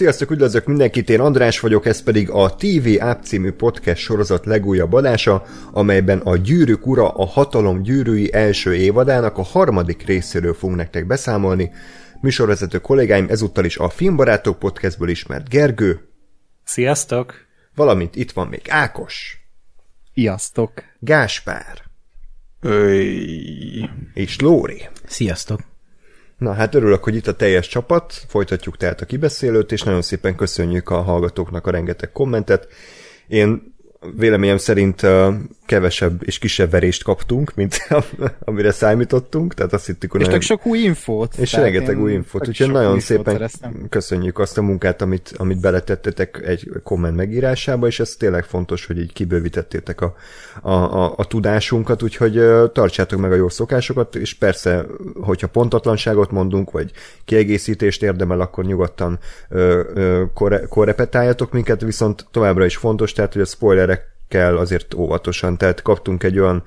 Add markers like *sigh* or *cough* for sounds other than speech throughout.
Sziasztok, üdvözlök mindenkit, én András vagyok, ez pedig a TV App című podcast sorozat legújabb adása, amelyben a Gyűrűk Ura a Hatalom gyűrűi első évadának a harmadik részéről fogunk nektek beszámolni. Műsorvezető kollégáim ezúttal is a Filmbarátok podcastből ismert Gergő. Sziasztok! Valamint itt van még Ákos. Sziasztok! Gáspár. Öy. És Lóri. Sziasztok! Na hát örülök, hogy itt a teljes csapat, folytatjuk tehát a kibeszélőt, és nagyon szépen köszönjük a hallgatóknak a rengeteg kommentet. Én véleményem szerint kevesebb és kisebb verést kaptunk, mint *laughs* amire számítottunk, tehát azt hittük, hogy És nagyon... sok új infót. És rengeteg új infót, úgyhogy nagyon infót szépen szereztem. köszönjük azt a munkát, amit, amit beletettetek egy komment megírásába, és ez tényleg fontos, hogy így kibővítettétek a, a, a, a tudásunkat, úgyhogy ö, tartsátok meg a jó szokásokat, és persze, hogyha pontatlanságot mondunk, vagy kiegészítést érdemel, akkor nyugodtan korre, korrepetáljatok minket, viszont továbbra is fontos, tehát hogy a spoilerekkel azért óvatosan, tehát kaptunk egy olyan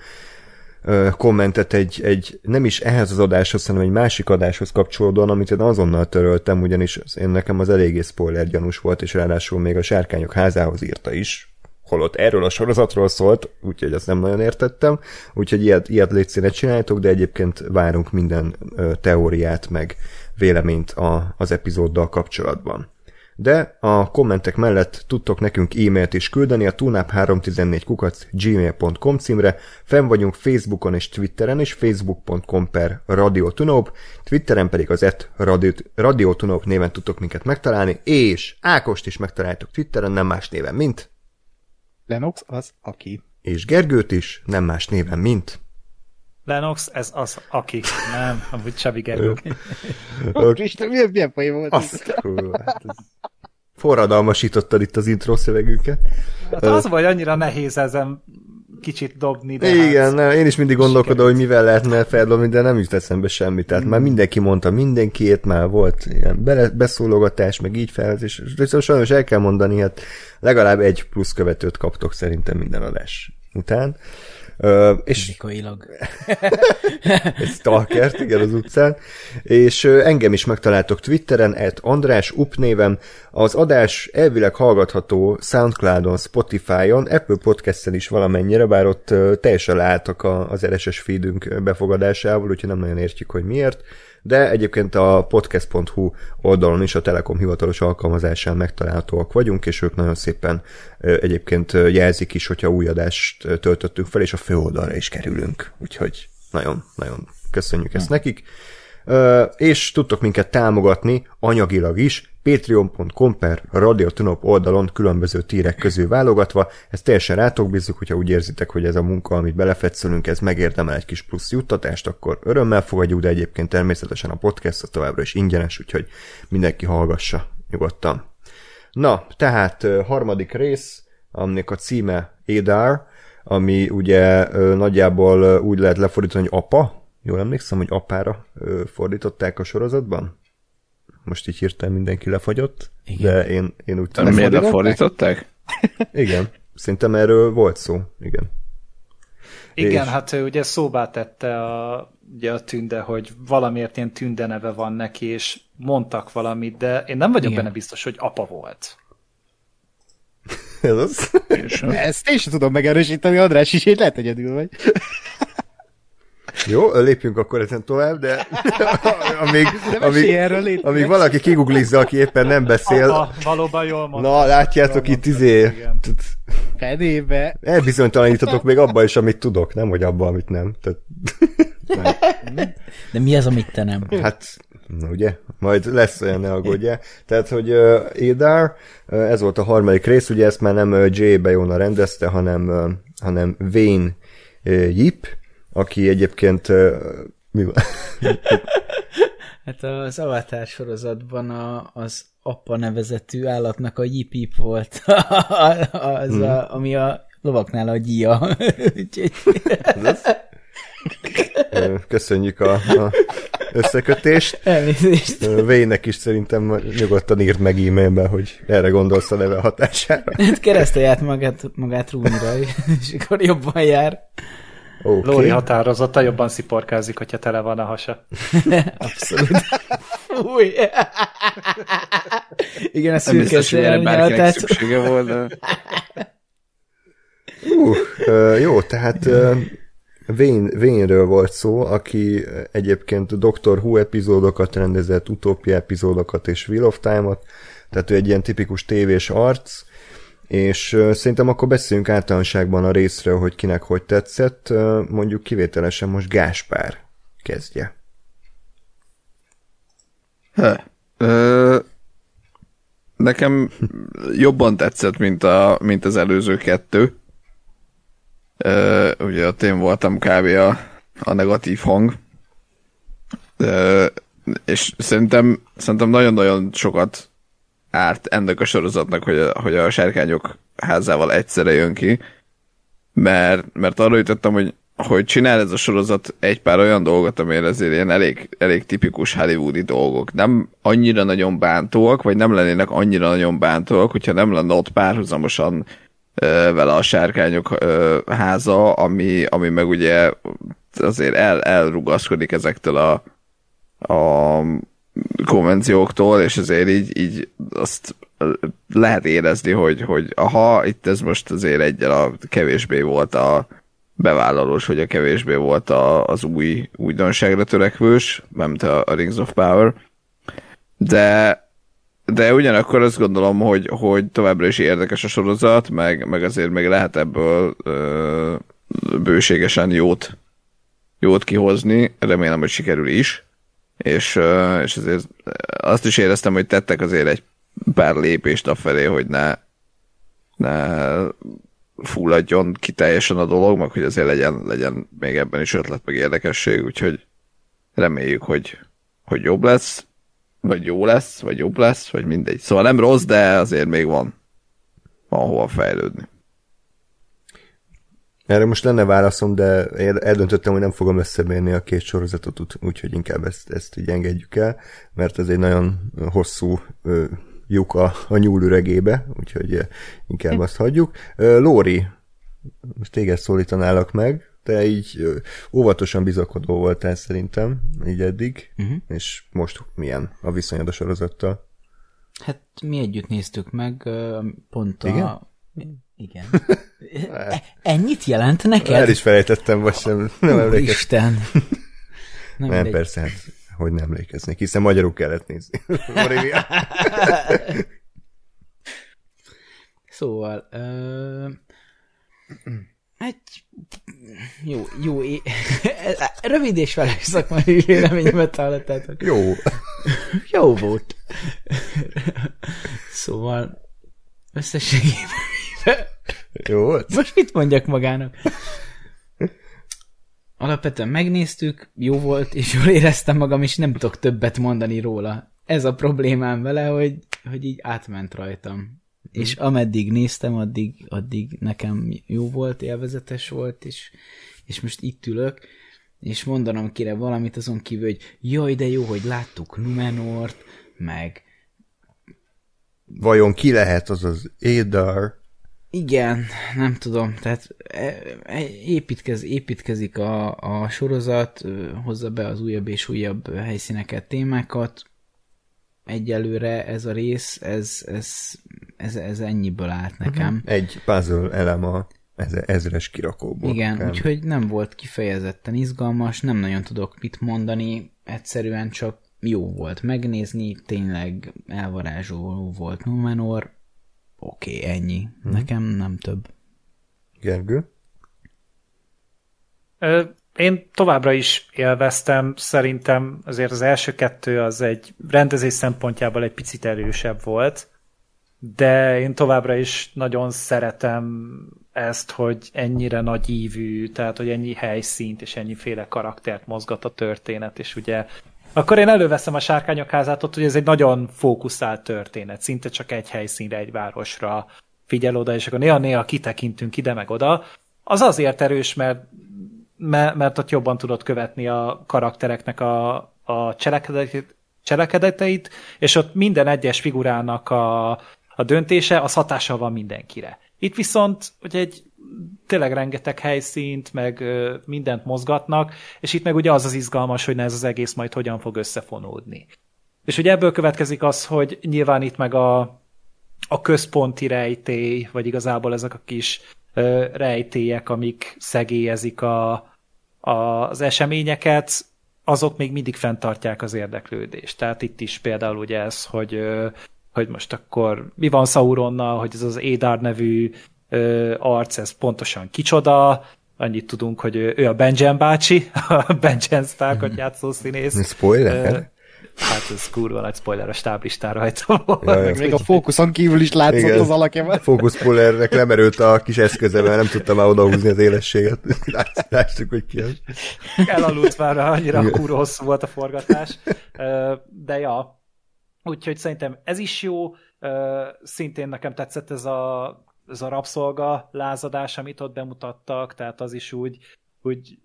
ö, kommentet egy, egy, nem is ehhez az adáshoz, hanem egy másik adáshoz kapcsolódóan, amit én azonnal töröltem, ugyanis én nekem az eléggé spoiler gyanús volt, és ráadásul még a Sárkányok házához írta is, holott erről a sorozatról szólt, úgyhogy ezt nem nagyon értettem, úgyhogy ilyet, ilyet légy ne csináljátok, de egyébként várunk minden ö, teóriát, meg véleményt a, az epizóddal kapcsolatban. De a kommentek mellett tudtok nekünk e-mailt is küldeni a tunap314 kukac gmail.com címre, fenn vagyunk Facebookon és Twitteren is, facebook.com per radiotunop, Twitteren pedig az et radiotunop néven tudtok minket megtalálni, és Ákost is megtaláltok Twitteren, nem más néven, mint, Lennox az, aki. és Gergőt is, nem más néven, mint. Lennox, ez az, aki. Nem, amúgy Csabi Gergő. Ó, Isten, milyen, milyen poén volt? Azt, hát ez... Forradalmasítottad itt az intro szövegünket. Hát az vagy annyira nehéz ezen kicsit dobni, de Igen, hát, ne, én is mindig gondolkodom, hogy mivel lehetne feldobni, de nem jut eszembe semmi. Tehát már mindenki mondta, mindenkiét már volt ilyen bele, beszólogatás, meg így fel, és viszont sajnos el kell mondani, hát legalább egy plusz követőt kaptok szerintem minden adás után. Ö, és Fizikailag. *laughs* egy stalkert, igen, az utcán, és engem is megtaláltok Twitteren, et András Up névem, az adás elvileg hallgatható Soundcloudon, Spotify-on, Apple Podcast-en is valamennyire, bár ott teljesen leálltak az RSS feedünk befogadásával, úgyhogy nem nagyon értjük, hogy miért, de egyébként a podcast.hu oldalon is a Telekom hivatalos alkalmazásán megtalálhatóak vagyunk, és ők nagyon szépen egyébként jelzik is, hogyha új adást töltöttünk fel, és a főoldalra is kerülünk. Úgyhogy nagyon, nagyon köszönjük ezt nekik. És tudtok minket támogatni anyagilag is, patreon.com per radiotunop oldalon különböző tírek közül válogatva. Ezt teljesen rátok bízzuk, hogyha úgy érzitek, hogy ez a munka, amit belefetszölünk, ez megérdemel egy kis plusz juttatást, akkor örömmel fogadjuk, de egyébként természetesen a podcast továbbra is ingyenes, úgyhogy mindenki hallgassa nyugodtan. Na, tehát harmadik rész, aminek a címe Édár, ami ugye nagyjából úgy lehet lefordítani, hogy apa, jól emlékszem, hogy apára ö, fordították a sorozatban? Most így hirtelen mindenki lefagyott, Igen. de én, én úgy tudom. Miért Lefordították? *laughs* Igen, szerintem erről volt szó, igen. igen, és- hát ő ugye szóvá tette a, ugye a tünde, hogy valamiért ilyen tünde neve van neki, és mondtak valamit, de én nem vagyok Igen. benne biztos, hogy apa volt. *laughs* Ez az? Ezt én sem tudom megerősíteni, András is, én lehet egyedül vagy. Jó, lépjünk akkor ezen tovább, de *laughs* amíg, De amíg, amíg valaki kiguglizza, aki éppen nem beszél, Apa, valóban jól mondta. na, látjátok Jól itt mondtad, izé. Fenébe. elbizonytalanítatok még abba is, amit tudok, nem, hogy abba, amit nem. Tehát, *laughs* De mi az, amit te nem? hát, na ugye, majd lesz olyan, ne aggódjál. Tehát, hogy uh, uh, ez volt a harmadik rész, ugye ezt már nem uh, J. Bayona rendezte, hanem, uh, hanem Wayne uh, Yip, aki egyébként mi van? *laughs* Hát az Avatar sorozatban a, az apa nevezetű állatnak a Yip volt, *laughs* az a, ami a lovaknál a gyia. *laughs* Köszönjük a, a összekötést. elnézést. Wayne-nek is szerintem nyugodtan írt meg e-mailben, hogy erre gondolsz a neve hatására. Hát keresztelj át magát, magát rúnira, és akkor jobban jár. Oké. Lóri határozottan jobban sziporkázik, hogyha tele van a hasa. *laughs* Abszolút. Fúj. *laughs* Igen, a szürke elnyeltet. szüksége volt, de... *laughs* Uh, jó, tehát Wayne, Wayne-ről volt szó, aki egyébként Doctor Who epizódokat rendezett, Utopia epizódokat és Wheel of Time-ot, tehát ő egy ilyen tipikus tévés arc, és szerintem akkor beszéljünk általánosságban a részről, hogy kinek hogy tetszett, mondjuk kivételesen most Gáspár kezdje. Hö. Ö, nekem jobban tetszett, mint, a, mint az előző kettő. Ö, ugye ott én voltam kb. a, a negatív hang. Ö, és szerintem, szerintem nagyon-nagyon sokat árt ennek a sorozatnak, hogy a, hogy a sárkányok házával egyszerre jön ki, mert, mert arra jutottam, hogy hogy csinál ez a sorozat egy pár olyan dolgot, amire azért ilyen elég, elég tipikus hollywoodi dolgok. Nem annyira nagyon bántóak, vagy nem lennének annyira nagyon bántóak, hogyha nem lenne ott párhuzamosan ö, vele a sárkányok ö, háza, ami, ami meg ugye azért el, elrugaszkodik ezektől a, a konvencióktól, és azért így, így azt lehet érezni, hogy, hogy aha, itt ez most azért egyel a kevésbé volt a bevállalós, hogy a kevésbé volt a, az új újdonságra törekvős, mint a, a Rings of Power. De de ugyanakkor azt gondolom, hogy, hogy továbbra is érdekes a sorozat, meg, meg azért még lehet ebből ö, bőségesen jót, jót kihozni. Remélem, hogy sikerül is. És, és azért azt is éreztem, hogy tettek azért egy pár lépést afelé, hogy ne, ne fulladjon ki teljesen a dolog, meg hogy azért legyen, legyen még ebben is ötlet, meg érdekesség, úgyhogy reméljük, hogy, hogy jobb lesz, vagy jó lesz, vagy jobb lesz, vagy mindegy. Szóval nem rossz, de azért még van, van hova fejlődni. Erre most lenne válaszom, de eldöntöttem, hogy nem fogom összemérni a két sorozatot, úgy- úgyhogy inkább ezt, ezt így engedjük el, mert ez egy nagyon hosszú lyuk a, a nyúlüregébe, úgyhogy ö, inkább azt hagyjuk. Lóri, most téged szólítanálak meg, te így óvatosan bizakodó voltál szerintem, így eddig, uh-huh. és most milyen a viszonyod a sorozattal? Hát mi együtt néztük meg, pont a... Igen? Igen. *laughs* E- Ennyit jelent neked? El is felejtettem, vagy sem, nem emlékeztem. Isten. *laughs* Nem, Nem, persze, hát, hogy nem emlékeznék, hiszen magyarul kellett nézni. *laughs* Szóval, ö, egy jó, jó, é- rövid és velős szakmai véleményemet hallottátok. Jó. Jó volt. Szóval, összességében Jó volt? most mit mondjak magának? Alapvetően megnéztük, jó volt, és jól éreztem magam, és nem tudok többet mondani róla. Ez a problémám vele, hogy, hogy így átment rajtam. És ameddig néztem, addig, addig nekem jó volt, élvezetes volt, és, és most itt ülök, és mondanom kire valamit azon kívül, hogy jaj, de jó, hogy láttuk Numenort, meg Vajon ki lehet az az Édar? Igen, nem tudom, tehát e- e- építkez, építkezik a, a sorozat, hozza be az újabb és újabb helyszíneket, témákat. Egyelőre ez a rész, ez, ez, ez, ez ennyiből állt nekem. Egy puzzle elem a eze- ezres kirakóból. Igen, Kb. úgyhogy nem volt kifejezetten izgalmas, nem nagyon tudok mit mondani, egyszerűen csak jó volt megnézni, tényleg elvarázsoló volt Numenor, oké, okay, ennyi. Nekem nem több. Gergő? Ö, Én továbbra is élveztem, szerintem azért az első kettő az egy rendezés szempontjából egy picit erősebb volt, de én továbbra is nagyon szeretem ezt, hogy ennyire nagy ívű, tehát hogy ennyi helyszínt és ennyiféle karaktert mozgat a történet, és ugye akkor én előveszem a Sárkányok házát ott, hogy ez egy nagyon fókuszált történet, szinte csak egy helyszínre, egy városra figyel oda, és akkor néha-néha kitekintünk ide meg oda. Az azért erős, mert mert, ott jobban tudod követni a karaktereknek a, a cselekedeteit, cselekedeteit, és ott minden egyes figurának a, a döntése, az hatással van mindenkire. Itt viszont, hogy egy tényleg rengeteg helyszínt, meg mindent mozgatnak, és itt meg ugye az az izgalmas, hogy ez az egész majd hogyan fog összefonódni. És ugye ebből következik az, hogy nyilván itt meg a, a központi rejtély, vagy igazából ezek a kis ö, rejtélyek, amik szegélyezik a, a, az eseményeket, azok még mindig fenntartják az érdeklődést. Tehát itt is például ugye ez, hogy, ö, hogy most akkor mi van Sauronnal, hogy ez az Édár nevű arc, ez pontosan kicsoda, annyit tudunk, hogy ő, ő a Benjen bácsi, a *laughs* Benjen Starkot játszó színész. Spoiler? Hát ez kurva nagy spoiler a stáblistán rajta volt. Ja, még a fókuszon kívül is látszott Igen. az alakja. Focus pullernek lemerült a kis eszköze, mert nem tudtam már odahúzni az élességet. *laughs* Lát- Láttuk, hogy ki az. Elaludt már, annyira Igen. kurva hosszú volt a forgatás. De ja, úgyhogy szerintem ez is jó. Szintén nekem tetszett ez a, ez a rabszolga lázadás, amit ott bemutattak, tehát az is úgy, úgy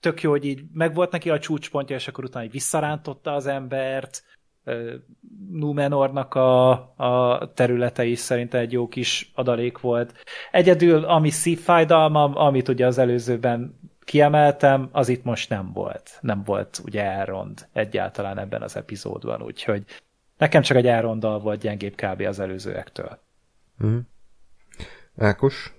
tök jó, hogy így megvolt neki a csúcspontja, és akkor utána így visszarántotta az embert. Ö, Númenornak a, a területe is szerintem egy jó kis adalék volt. Egyedül, ami szívfájdalmam, amit ugye az előzőben kiemeltem, az itt most nem volt. Nem volt ugye Elrond egyáltalán ebben az epizódban, úgyhogy nekem csak egy Elronddal volt gyengébb kb. az előzőektől. Ákos?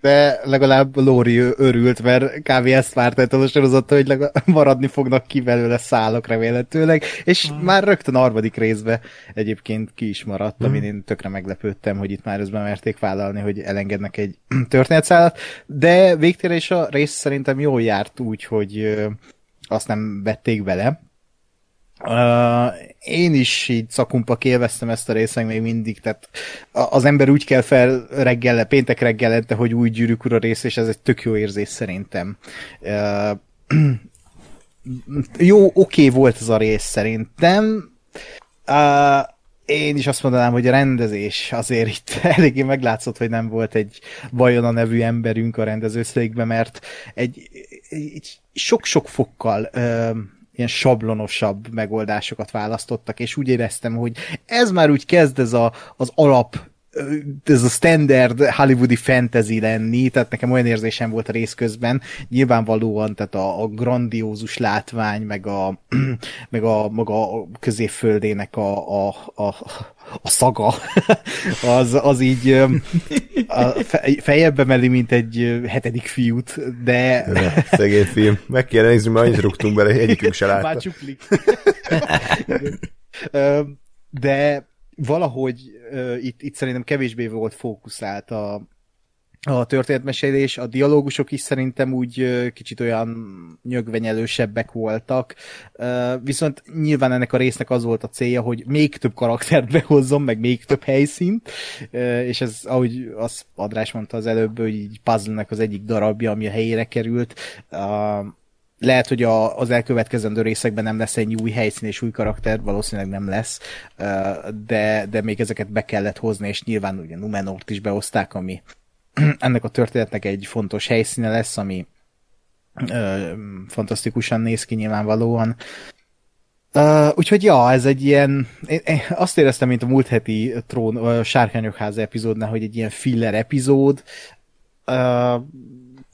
De legalább Lóri örült, mert kávé ezt várta ettől a sorozattól, hogy legalább *laughs* maradni fognak ki belőle szálok remélhetőleg, és mm. már rögtön a harmadik részbe egyébként ki is maradt, mm. amin én tökre meglepődtem, hogy itt már ezt bemerték vállalni, hogy elengednek egy *clears throat* történetszálat, de végtére is a rész szerintem jól járt úgy, hogy azt nem vették bele, Uh, én is így szakumpak élveztem ezt a részt, meg még mindig, tehát az ember úgy kell fel reggel, péntek reggelente, hogy új gyűrűk ura rész, és ez egy tök jó érzés szerintem. Uh, *clears throat* jó, oké volt ez a rész szerintem. Uh, én is azt mondanám, hogy a rendezés azért itt *laughs* eléggé meglátszott, hogy nem volt egy Bajona nevű emberünk a rendezőszékben, mert egy, egy sok-sok fokkal uh, ilyen sablonosabb megoldásokat választottak, és úgy éreztem, hogy ez már úgy kezd ez a, az alap ez a standard hollywoodi fantasy lenni, tehát nekem olyan érzésem volt a rész közben, nyilvánvalóan, tehát a, a grandiózus látvány, meg a, *clears throat* meg a maga a középföldének a, a, a, a szaga, *laughs* az, az így a fe- fejebbe meli, mint egy hetedik fiút, de Ne, szegény film. Meg kéne nézni, mert annyit rúgtunk bele, hogy egyikünk se már látta. csuklik. *laughs* Ö, De valahogy ö, itt, itt szerintem kevésbé volt fókuszált a, a történetmesélés, a dialógusok is szerintem úgy ö, kicsit olyan nyögvenyelősebbek voltak, Ö, viszont nyilván ennek a résznek az volt a célja, hogy még több karaktert *laughs* behozzon, meg még több helyszínt, Ö, és ez, ahogy az Adrás mondta az előbb, hogy így puzzle-nek az egyik darabja, ami a helyére került, lehet, hogy a, az elkövetkezendő részekben nem lesz egy új helyszín és új karakter, valószínűleg nem lesz, de, de még ezeket be kellett hozni, és nyilván ugye Numenort is behozták, ami *clears throat* ennek a történetnek egy fontos helyszíne lesz, ami ö, fantasztikusan néz ki nyilvánvalóan. Uh, úgyhogy ja, ez egy ilyen, én, én azt éreztem, mint a múlt heti trón, uh, Sárkányokháza epizódnál, hogy egy ilyen filler epizód, uh,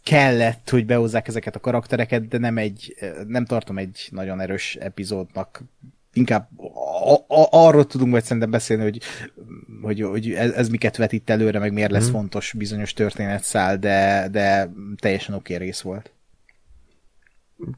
kellett, hogy behozzák ezeket a karaktereket, de nem egy, nem tartom egy nagyon erős epizódnak. Inkább a, a, arról tudunk majd szerintem beszélni, hogy, hogy, hogy ez, ez miket vetít előre, meg miért lesz fontos bizonyos történetszál, de, de teljesen oké rész volt.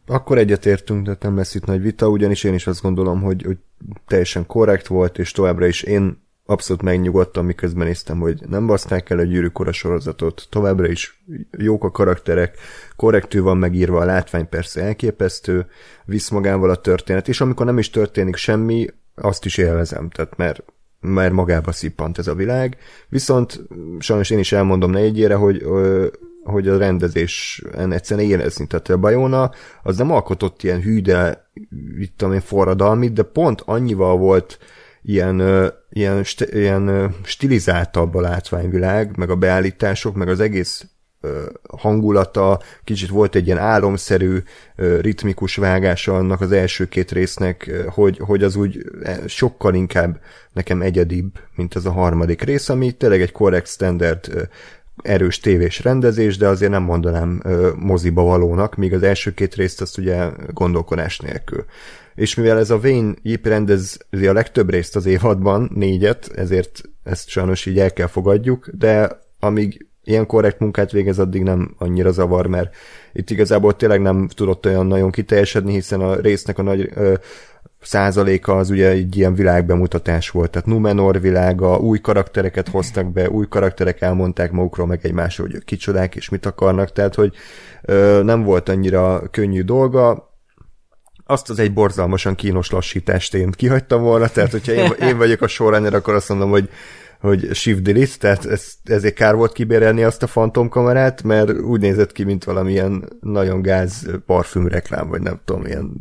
Akkor egyetértünk, de nem lesz itt nagy vita, ugyanis én is azt gondolom, hogy, hogy teljesen korrekt volt, és továbbra is én abszolút megnyugodtam, miközben néztem, hogy nem baszták el a gyűrűkora sorozatot, továbbra is jók a karakterek, korrektül van megírva, a látvány persze elképesztő, visz magával a történet, és amikor nem is történik semmi, azt is élvezem, tehát mert mert magába szippant ez a világ, viszont sajnos én is elmondom negyedjére, hogy ö, hogy a rendezésen egyszerűen érezni. Tehát a Bajona az nem alkotott ilyen hű, de itt tudom én forradalmit, de pont annyival volt ilyen, ilyen, st- ilyen stilizáltabb a látványvilág, meg a beállítások, meg az egész hangulata, kicsit volt egy ilyen álomszerű, ritmikus vágása annak az első két résznek, hogy, hogy az úgy eh, sokkal inkább nekem egyedibb, mint az a harmadik rész, ami tényleg egy korrekt standard erős tévés rendezés, de azért nem mondanám moziba valónak, míg az első két részt azt ugye gondolkodás nélkül. És mivel ez a Wayne Yip rendezi a legtöbb részt az évadban, négyet, ezért ezt sajnos így el kell fogadjuk, de amíg ilyen korrekt munkát végez, addig nem annyira zavar, mert itt igazából tényleg nem tudott olyan nagyon kiteljesedni, hiszen a résznek a nagy ö, százaléka az ugye egy ilyen világbemutatás volt, tehát Numenor világa, új karaktereket hoztak be, új karakterek elmondták magukról meg egymásról, hogy kicsodák és mit akarnak, tehát hogy ö, nem volt annyira könnyű dolga, azt az egy borzalmasan kínos lassítást én kihagytam volna, tehát hogyha én, *laughs* én vagyok a showrunner, akkor azt mondom, hogy hogy shift delete, tehát ez, ezért kár volt kibérelni azt a fantomkamerát, mert úgy nézett ki, mint valamilyen nagyon gáz parfüm reklám, vagy nem tudom, ilyen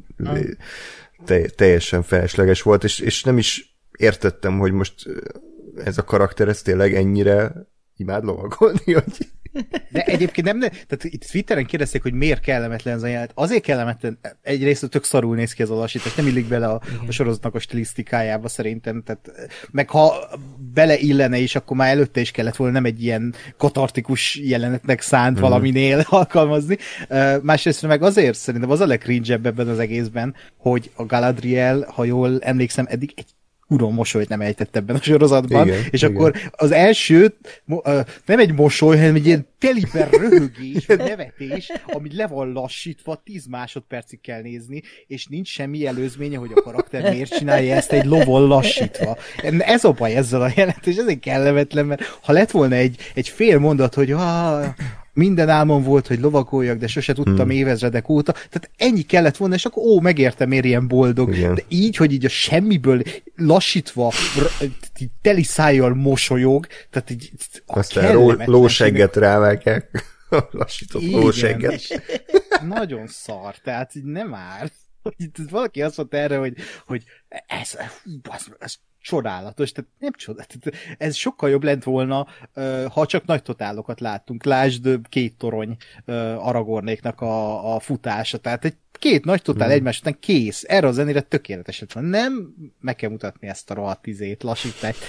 te, teljesen felesleges volt, és, és nem is értettem, hogy most ez a karakter ez tényleg ennyire imád lovagolni, hogy de egyébként nem, tehát itt Twitteren kérdezték, hogy miért kellemetlen ez a jelenet. Azért kellemetlen, egyrészt tök szarul néz ki az a lassítás, nem illik bele a, a sorozatnak a stilisztikájába szerintem, tehát meg ha beleillene is, akkor már előtte is kellett volna nem egy ilyen katartikus jelenetnek szánt mm. valaminél *laughs* alkalmazni. Uh, másrészt meg azért szerintem az a legcringe ebben az egészben, hogy a Galadriel, ha jól emlékszem, eddig egy kurva mosolyt nem ejtett ebben a sorozatban, igen, és igen. akkor az első nem egy mosoly, hanem egy ilyen teliber röhögés, *laughs* nevetés, ami le van lassítva, 10 másodpercig kell nézni, és nincs semmi előzménye, hogy a karakter miért csinálja ezt egy lovon lassítva. Ez a baj ezzel a jelentés, ezért kellemetlen, mert ha lett volna egy, egy fél mondat, hogy ah, minden álmom volt, hogy lovagoljak, de sose tudtam hmm. évezredek óta. Tehát ennyi kellett volna, és akkor ó, megértem, miért ilyen boldog. Igen. De így, hogy így a semmiből lassítva, teli szájjal mosolyog, tehát így Aztán ló, lósegget rávágják. *laughs* Lassított lósegget. *laughs* Nagyon szar, tehát így nem árt. Valaki azt mondta erre, hogy, hogy ez, ez, ez csodálatos, tehát nem csodálatos, ez sokkal jobb lett volna, ha csak nagy totálokat láttunk. Lásd két torony Aragornéknak a, a futása, tehát egy két nagy totál hmm. egymás után kész. Erre a zenére tökéletes van. Nem, meg kell mutatni ezt a rohadt izét, lassítást.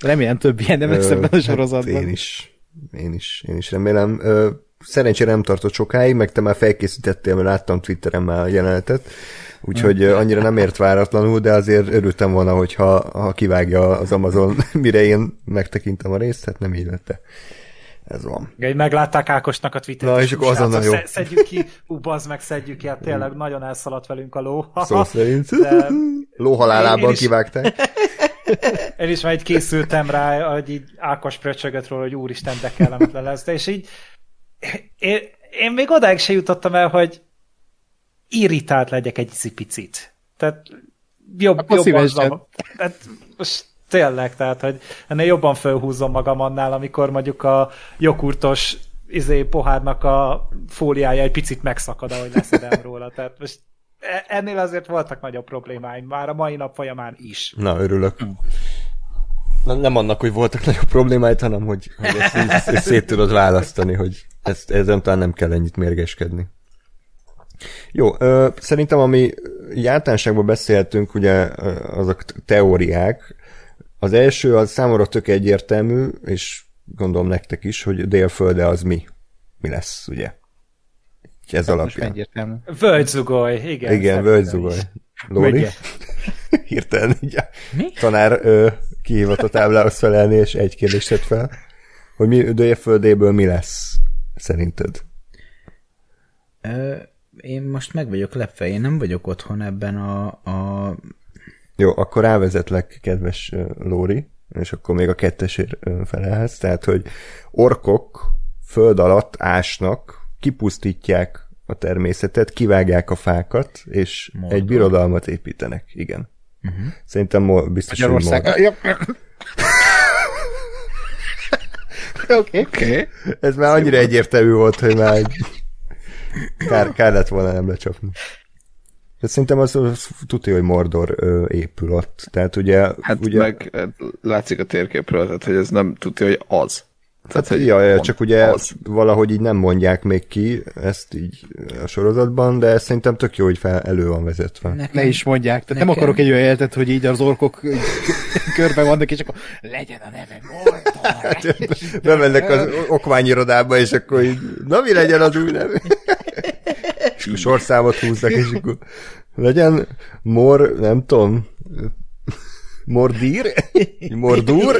Remélem több ilyen nem lesz ebben a hát sorozatban. Hát én is, én is, én is remélem. Szerencsére nem tartott sokáig, meg te már felkészítettél, mert láttam Twitteren már a jelenetet úgyhogy annyira nem ért váratlanul, de azért örültem volna, hogyha ha kivágja az Amazon, *laughs* mire én megtekintem a részt, hát nem így lett. Ez van. Igen, meglátták Ákosnak a Twittert. Na, és akkor azonnal jó. Szedjük ki, ú, bazd meg, szedjük ki, hát tényleg nagyon elszaladt velünk a ló. *laughs* Szó szerint. De... Lóhalálában is... kivágták. *laughs* Én is már így készültem rá, hogy így Ákos pröcsögött róla, hogy úristen, de kellemetlen lesz. De és így én, én még odáig se jutottam el, hogy irritált legyek egy picit. Tehát jobb, Akkor jobban tehát most tényleg, tehát, hogy ennél jobban fölhúzom magam annál, amikor mondjuk a jogurtos izé, pohárnak a fóliája egy picit megszakad, ahogy leszedem róla. Tehát most e, ennél azért voltak nagyobb problémáim, már a mai nap folyamán is. Na, örülök. Nem, nem annak, hogy voltak nagyobb problémáid, hanem hogy, hogy ezt, ezt, ezt *laughs* szét tudod választani, hogy ezt, ezen talán nem kell ennyit mérgeskedni. Jó, ö, szerintem ami általánosságban beszéltünk, ugye azok teóriák. Az első az számomra tök egyértelmű, és gondolom nektek is, hogy délfölde az mi. Mi lesz, ugye? Ez hát alapján. Egyértelmű. Völgyzugoly, igen. Igen, völgyzugoly. Lóri? *laughs* Hirtelen így Mi? tanár ö, kihívott a táblához felelni, és egy kérdést tett fel, hogy mi délföldéből mi lesz, szerinted? Ö- én most meg vagyok lepve, én nem vagyok otthon ebben a... a... Jó, akkor rávezetlek, kedves Lóri, és akkor még a kettesért felelhetsz, tehát, hogy orkok föld alatt ásnak, kipusztítják a természetet, kivágják a fákat, és Mordor. egy birodalmat építenek. Igen. Uh-huh. Szerintem biztos, hogy *laughs* Oké. Okay. okay. Ez már annyira egyértelmű volt, hogy már Kár, kár lett volna nem lecsapni. De szerintem az, az tudja, hogy Mordor ö, épül ott. Tehát ugye... Hát ugye... meg látszik a térképről, tehát hogy ez nem tudja, hogy az. Hát, hogy ja, csak ugye az. valahogy így nem mondják még ki ezt így a sorozatban, de szerintem tök jó, hogy fel, elő van vezetve. Nekem, Ne is mondják. Tehát nem Nekem- akarok egy olyan életet, hogy így az orkok így *laughs* körben vannak, és akkor legyen a neve Mordor. Bemennek az okmányirodába, és akkor így, na mi legyen az új neve? És akkor sorszámot húznak, és akkor legyen Mor, nem tudom, Mordír? Mordur?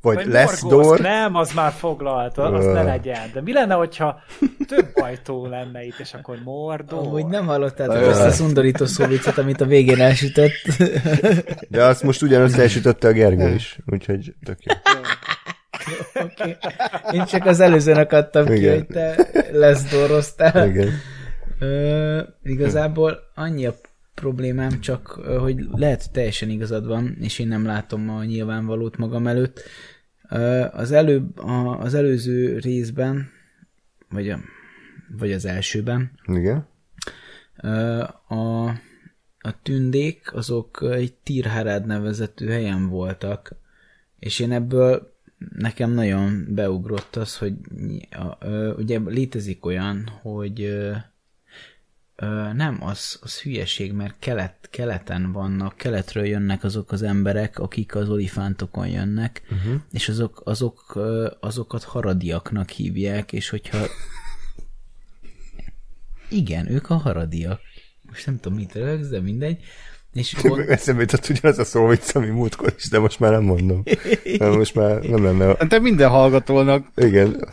Vagy Vagy Lesdor? Morgoth, Nem, az már foglalt, az ne legyen. De mi lenne, hogyha több ajtó lenne itt, és akkor Mordor? Amúgy nem hallottátok azt a szundorító szóvicet, amit a végén elsütött. De azt most ugyanaz elsütötte a Gergő is, úgyhogy tök jó. okay. Én csak az előzőn akadtam ki, Igen. hogy te lesz doroztál. Igen. Ö, igazából annyi a problémám csak, hogy lehet, teljesen igazad van, és én nem látom a nyilvánvalót magam előtt. Ö, az, előbb, a, az előző részben, vagy, a, vagy az elsőben, Igen. Ö, a, a tündék azok egy Tirharad nevezetű helyen voltak, és én ebből nekem nagyon beugrott az, hogy ugye létezik olyan, hogy ö, nem, az, az hülyeség, mert kelet, keleten vannak, keletről jönnek azok az emberek, akik az olifántokon jönnek, uh-huh. és azok, azok, azokat haradiaknak hívják, és hogyha igen, ők a haradiak. Most nem tudom, mit rögsz, de mindegy. És gond... *laughs* Eszembe jutott ugyanaz a szó, vicc, ami múltkor is, de most már nem mondom. *laughs* Mert most már nem lenne... Te minden hallgatónak. Igen,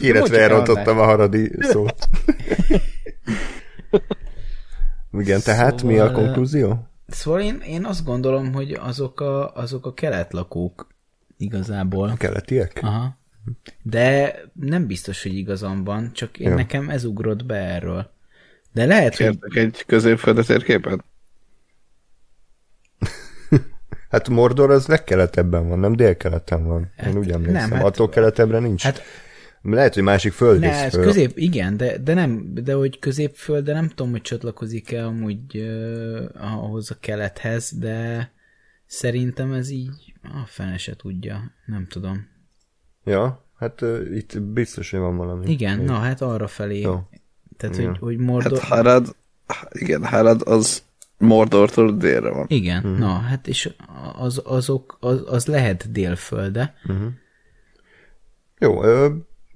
életre elrontottam a haradi szót. *laughs* Igen, tehát mi a Szóval, konklúzió? Szóval én, én azt gondolom, hogy azok a, azok a keletlakók igazából. A keletiek? Aha. De nem biztos, hogy igazam van, csak én Jó. nekem ez ugrott be erről. De lehet, hogy Kértek egy középföldet térképet? *laughs* Hát Mordor az legkeletebben van, nem délkeleten van. Én úgy emlékszem. nem, hát- Attól keletebbre nincs. hát Lehet, hogy másik föld ne, ez föl. közép, igen, de, de nem, de hogy középföld, de nem tudom, hogy csatlakozik-e amúgy uh, ahhoz a kelethez, de szerintem ez így a fene se tudja, nem tudom. Ja, hát uh, itt biztos, hogy van valami. Igen, Még. na hát arra felé. Jó. Tehát, Igen. hogy, hogy Hát Mordor... Harad, igen, Harad az Mordortól délre van. Igen, uh-huh. na, hát és az, azok, az, az lehet délfölde. Jó, ö,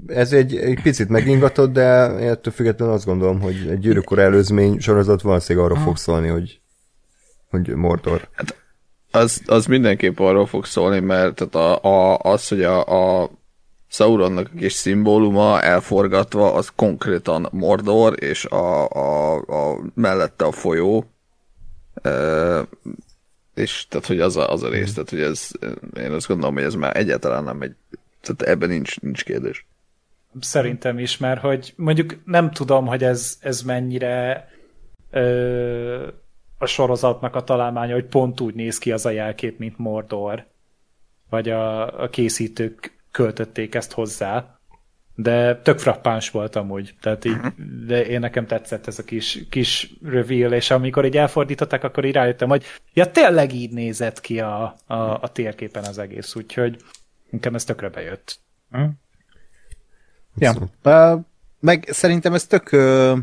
ez egy, egy picit megingatott, de ettől függetlenül azt gondolom, hogy egy gyűrűkor előzmény sorozat valószínűleg arról fog szólni, hogy, hogy Mordor. Az, az mindenképp arról fog szólni, mert tehát a, a, az, hogy a, a Sauronnak a kis szimbóluma elforgatva, az konkrétan Mordor, és a, a, a mellette a folyó, e, és tehát, hogy az a, az a rész, tehát, hogy ez, én azt gondolom, hogy ez már egyáltalán nem egy, tehát ebben nincs, nincs kérdés. Szerintem is, mert hogy mondjuk nem tudom, hogy ez, ez mennyire ö, a sorozatnak a találmánya, hogy pont úgy néz ki az a jelkép, mint Mordor. Vagy a, a készítők költötték ezt hozzá. De tök frappáns volt amúgy. Tehát így, de én nekem tetszett ez a kis, kis reveal, és amikor így elfordították, akkor így rájöttem, hogy ja, tényleg így nézett ki a, a, a térképen az egész, úgyhogy nekem ez tökre bejött. Ja. Uh, meg szerintem ez tök uh,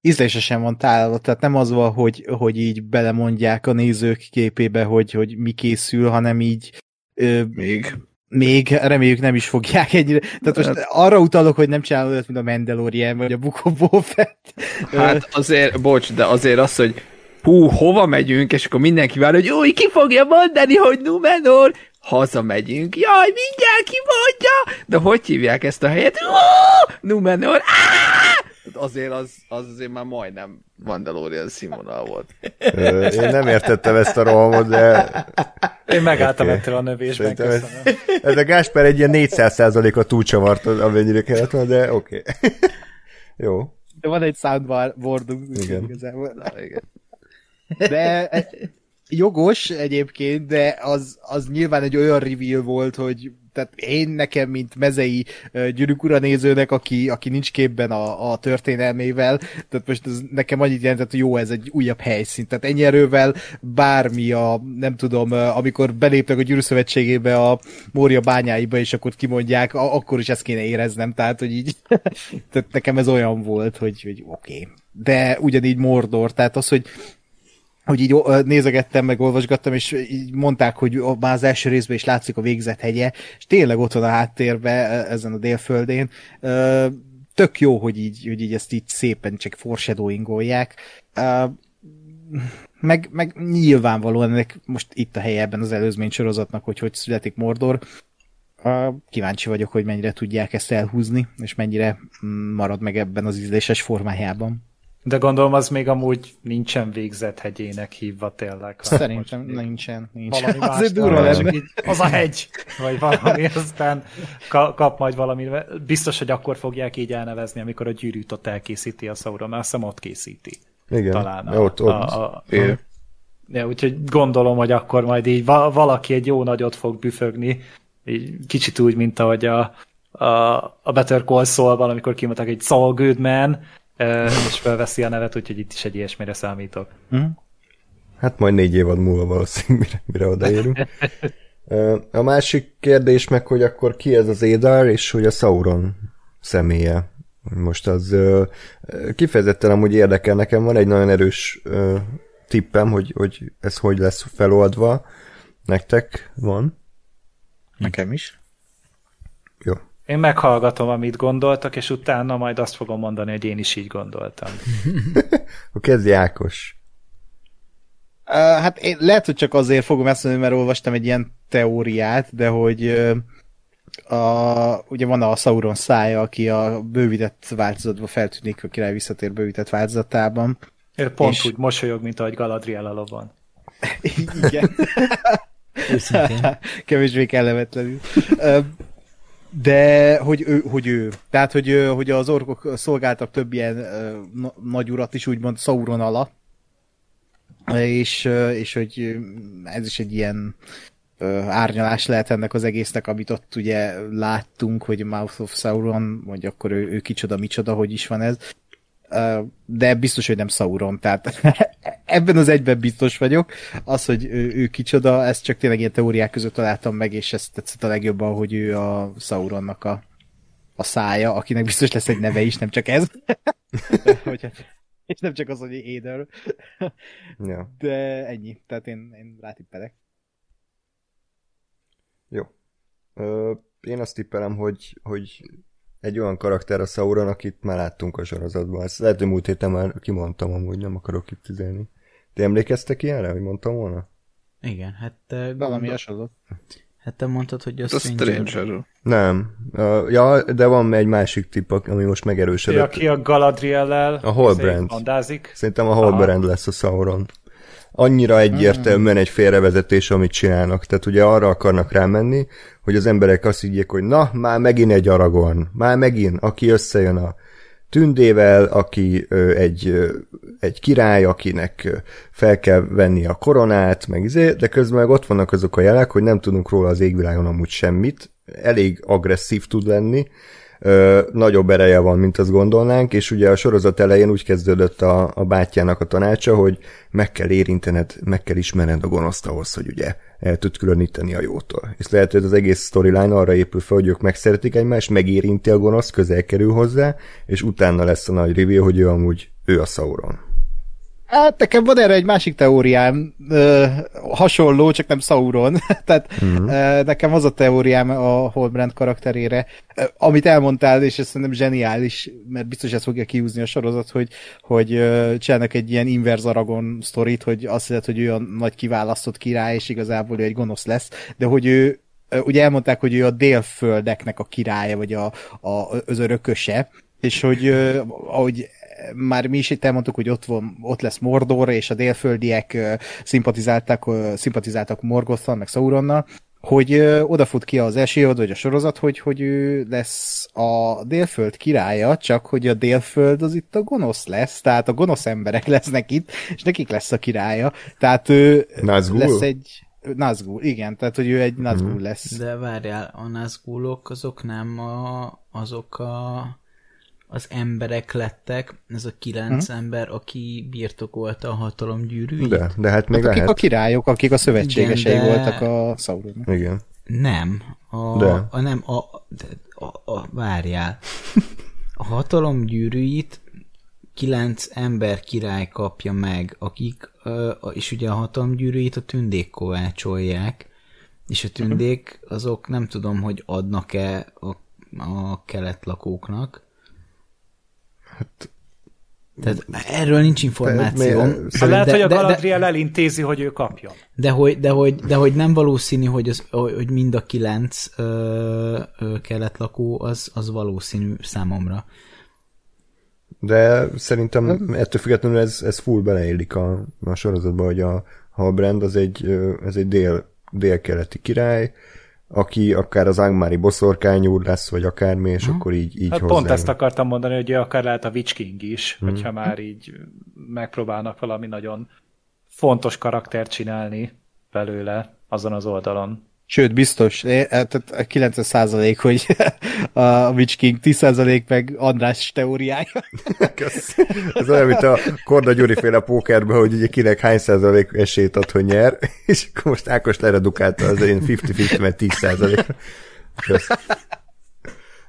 ízlésesen van találva, tehát nem az van, hogy, hogy így belemondják a nézők képébe, hogy, hogy mi készül, hanem így uh, Még még reméljük nem is fogják egyre. Tehát most arra utalok, hogy nem csinálod olyat, mint a Mandalorian, vagy a Book of Boba Fett. Hát azért, bocs, de azért az, hogy hú, hova megyünk, és akkor mindenki vár, hogy új, ki fogja mondani, hogy Numenor, hazamegyünk, jaj, mindjárt ki mondja, de hogy hívják ezt a helyet? Numenor, áh! Azért az, az azért már majdnem Mandalorian színvonal volt. Én nem értettem ezt a rohamot, de Én megálltam Oké. ettől a növésben, szerintem ez, köszönöm. ez a Gásper egy ilyen 400%-a túlcsavart, amennyire kellett volna, de oké. Okay. *laughs* Jó. De van egy soundboardunk. úgyhogy Igen. igazából- Na, igen. De e, jogos egyébként, de az, az nyilván egy olyan reveal volt, hogy tehát én nekem, mint mezei gyűrűk nézőnek, aki, aki nincs képben a, a történelmével, tehát most ez nekem annyit jelentett, hogy jó, ez egy újabb helyszín. Tehát ennyi erővel bármi a, nem tudom, amikor beléptek a gyűrű szövetségébe a Mória bányáiba, és akkor kimondják, akkor is ezt kéne éreznem, tehát, hogy így, *laughs* tehát nekem ez olyan volt, hogy, hogy oké. Okay. De ugyanígy Mordor, tehát az, hogy hogy így nézegettem, meg olvasgattam, és így mondták, hogy már az első részben is látszik a végzet hegye, és tényleg ott van a háttérbe ezen a délföldén. Tök jó, hogy így, hogy így ezt így szépen csak foreshadowingolják. Meg, meg nyilvánvalóan ennek most itt a helye ebben az előzmény sorozatnak, hogy hogy születik Mordor. Kíváncsi vagyok, hogy mennyire tudják ezt elhúzni, és mennyire mm, marad meg ebben az ízléses formájában. De gondolom az még amúgy nincsen végzett hegyének hívva tényleg. Szerintem nincsen. nincsen. Valami *laughs* más durva lenne. Az a hegy, vagy valami, aztán kap majd valami. Biztos, hogy akkor fogják így elnevezni, amikor a gyűrűt ott elkészíti a Sauron, mert azt hiszem ott készíti. Igen, Talán a, ott, ott. A, a, a, ja, úgyhogy gondolom, hogy akkor majd így valaki egy jó nagyot fog büfögni, így kicsit úgy, mint ahogy a, a, a Better Call Saul-ban, amikor kimondták egy Saul Goodman, és felveszi a nevet, úgyhogy itt is egy ilyesmire számítok. Hm? Hát majd négy évad múlva valószínűleg, mire, mire odaérünk. A másik kérdés meg, hogy akkor ki ez az Édar, és hogy a Sauron személye. Most az kifejezetten amúgy érdekel, nekem van egy nagyon erős tippem, hogy, hogy ez hogy lesz feloldva. Nektek van? Nekem is. Én meghallgatom, amit gondoltak, és utána majd azt fogom mondani, hogy én is így gondoltam. *laughs* Akkor kezdj Ákos. Uh, hát én lehet, hogy csak azért fogom ezt mondani, mert olvastam egy ilyen teóriát, de hogy uh, a, ugye van a Sauron szája, aki a bővített változatban feltűnik, a király visszatér bővített változatában. Ő pont és... úgy mosolyog, mint ahogy Galadriel a lovon. *laughs* Igen. *laughs* Kevésbé kellemetlenül. De hogy ő, hogy ő. Tehát, hogy, hogy az orkok szolgáltak több ilyen uh, nagy urat is, úgymond Sauron alatt, és, és hogy ez is egy ilyen árnyalás lehet ennek az egésznek, amit ott ugye láttunk, hogy Mouth of Sauron, hogy akkor ő, ő kicsoda, micsoda, hogy is van ez de biztos, hogy nem Sauron, tehát *laughs* ebben az egyben biztos vagyok. Az, hogy ő, ő kicsoda, ezt csak tényleg ilyen teóriák között találtam meg, és ezt tetszett a legjobban, hogy ő a Sauronnak a, a szája, akinek biztos lesz egy neve is, nem csak ez. *laughs* és nem csak az, hogy Éder. Ja. De ennyi, tehát én, én rátippelek. Jó. Ö, én azt tippelem, hogy, hogy egy olyan karakter a Sauron, akit már láttunk a sorozatban. Ezt lehet, hogy múlt héten már kimondtam, amúgy nem akarok itt tüzelni. Ti emlékeztek ilyenre, hogy mondtam volna? Igen, hát... Uh, Valami hasonló. Hát te mondtad, hogy a Stranger. Stranger. Nem. Uh, ja, de van egy másik tipp, ami most megerősödött. Aki a Galadriel-lel a Holbrand. Szerintem a Holbrand lesz a Sauron annyira egyértelműen egy félrevezetés, amit csinálnak. Tehát ugye arra akarnak rámenni, hogy az emberek azt higgyék, hogy na, már megint egy Aragorn, már megint, aki összejön a tündével, aki ö, egy, ö, egy király, akinek fel kell venni a koronát, meg izé, de közben meg ott vannak azok a jelek, hogy nem tudunk róla az égvilágon amúgy semmit, elég agresszív tud lenni, ö, nagyobb ereje van, mint azt gondolnánk, és ugye a sorozat elején úgy kezdődött a, a bátyjának a tanácsa, hogy meg kell érintened, meg kell ismerned a gonoszt ahhoz, hogy ugye el tud különíteni a jótól. És lehet, hogy az egész storyline arra épül fel, hogy ők megszeretik egymást, megérinti a gonosz, közel kerül hozzá, és utána lesz a nagy reveal, hogy ő amúgy ő a Sauron. Hát nekem van erre egy másik teóriám, ö, hasonló, csak nem Sauron. *laughs* Tehát mm-hmm. ö, nekem az a teóriám a Holbrand karakterére, ö, amit elmondtál, és ez szerintem zseniális, mert biztos ezt fogja kiúzni a sorozat, hogy, hogy ö, csinálnak egy ilyen inverz Aragon sztorit, hogy azt hiszed, hogy ő a nagy kiválasztott király, és igazából ő egy gonosz lesz, de hogy ő ugye elmondták, hogy ő a délföldeknek a királya, vagy a, a, az örököse, és hogy ahogy már mi is itt elmondtuk, hogy ott, van, ott lesz Mordor, és a délföldiek szimpatizáltak, szimpatizáltak Morgothal, meg Sauronnal, hogy odafut ki az első évad, vagy a sorozat, hogy, hogy ő lesz a délföld királya, csak hogy a délföld az itt a gonosz lesz, tehát a gonosz emberek *laughs* lesznek itt, és nekik lesz a királya. Tehát ő Nazgul? lesz egy... Nazgul, igen, tehát hogy ő egy Nazgul hmm. lesz. De várjál, a Nazgulok azok nem a, azok a, az emberek lettek, ez a kilenc hmm. ember, aki birtokolta a hatalom gyűrűjét. De, de hát még hát lehet. Akik a királyok, akik a szövetségesei Igen, de- voltak a Sauronnak. Igen. Nem. A, De. a nem, a, de, a, a, várjál. A hatalom gyűrűit kilenc ember király kapja meg, akik, a- és ugye a hatalom gyűrűit a tündék kovácsolják, és a tündék azok nem tudom, hogy adnak-e a, a kelet lakóknak. Tehát erről nincs információm. Ha lehet, hogy a de, de, Galadriel elintézi, hogy ő kapjon. de, hogy, de, hogy, de hogy nem valószínű, hogy, az, hogy mind a kilenc ö, ö, keletlakó az, az valószínű számomra. De szerintem ettől függetlenül ez, ez full beleillik a, a sorozatba, hogy a Halbrand az egy, ez egy dél, délkeleti király, aki akár az Angmári boszorkányúr lesz, vagy akármi, és akkor így, így Hát hozzá. pont ezt akartam mondani, hogy ő akár lehet a Witch King is, hogyha már így megpróbálnak valami nagyon fontos karaktert csinálni belőle azon az oldalon. Sőt, biztos, é- tehát a 90 százalék, hogy *laughs* a Witch King 10 százalék meg András teóriája. *laughs* Kösz. Ez olyan, mint a Korda Gyuri féle pókerben, hogy ugye kinek hány százalék esélyt ad, hogy nyer, *laughs* és akkor most Ákos leredukálta az én 50-50, mert 10 százalék.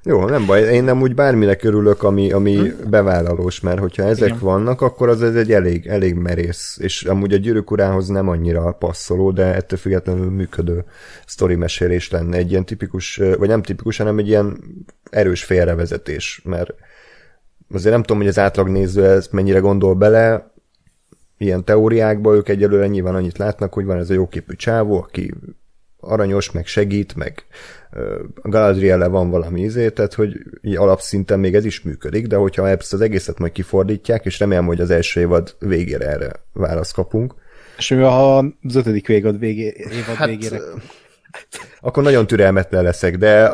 Jó, nem baj, én nem úgy bárminek örülök, ami, ami bevállalós, mert hogyha ezek Igen. vannak, akkor az ez egy elég, elég merész, és amúgy a gyűrűk urához nem annyira passzoló, de ettől függetlenül működő sztori mesélés lenne egy ilyen tipikus, vagy nem tipikus, hanem egy ilyen erős félrevezetés, mert azért nem tudom, hogy az átlag néző ezt mennyire gondol bele, ilyen teóriákba ők egyelőre nyilván annyit látnak, hogy van ez a jóképű csávó, aki aranyos, meg segít, meg a Galadriel van valami izé, tehát hogy így alapszinten még ez is működik, de hogyha ezt az egészet majd kifordítják, és remélem, hogy az első évad végére erre választ kapunk, És ő a az ötödik évad, végé, évad Hát, végére. Akkor nagyon türelmetlen leszek, de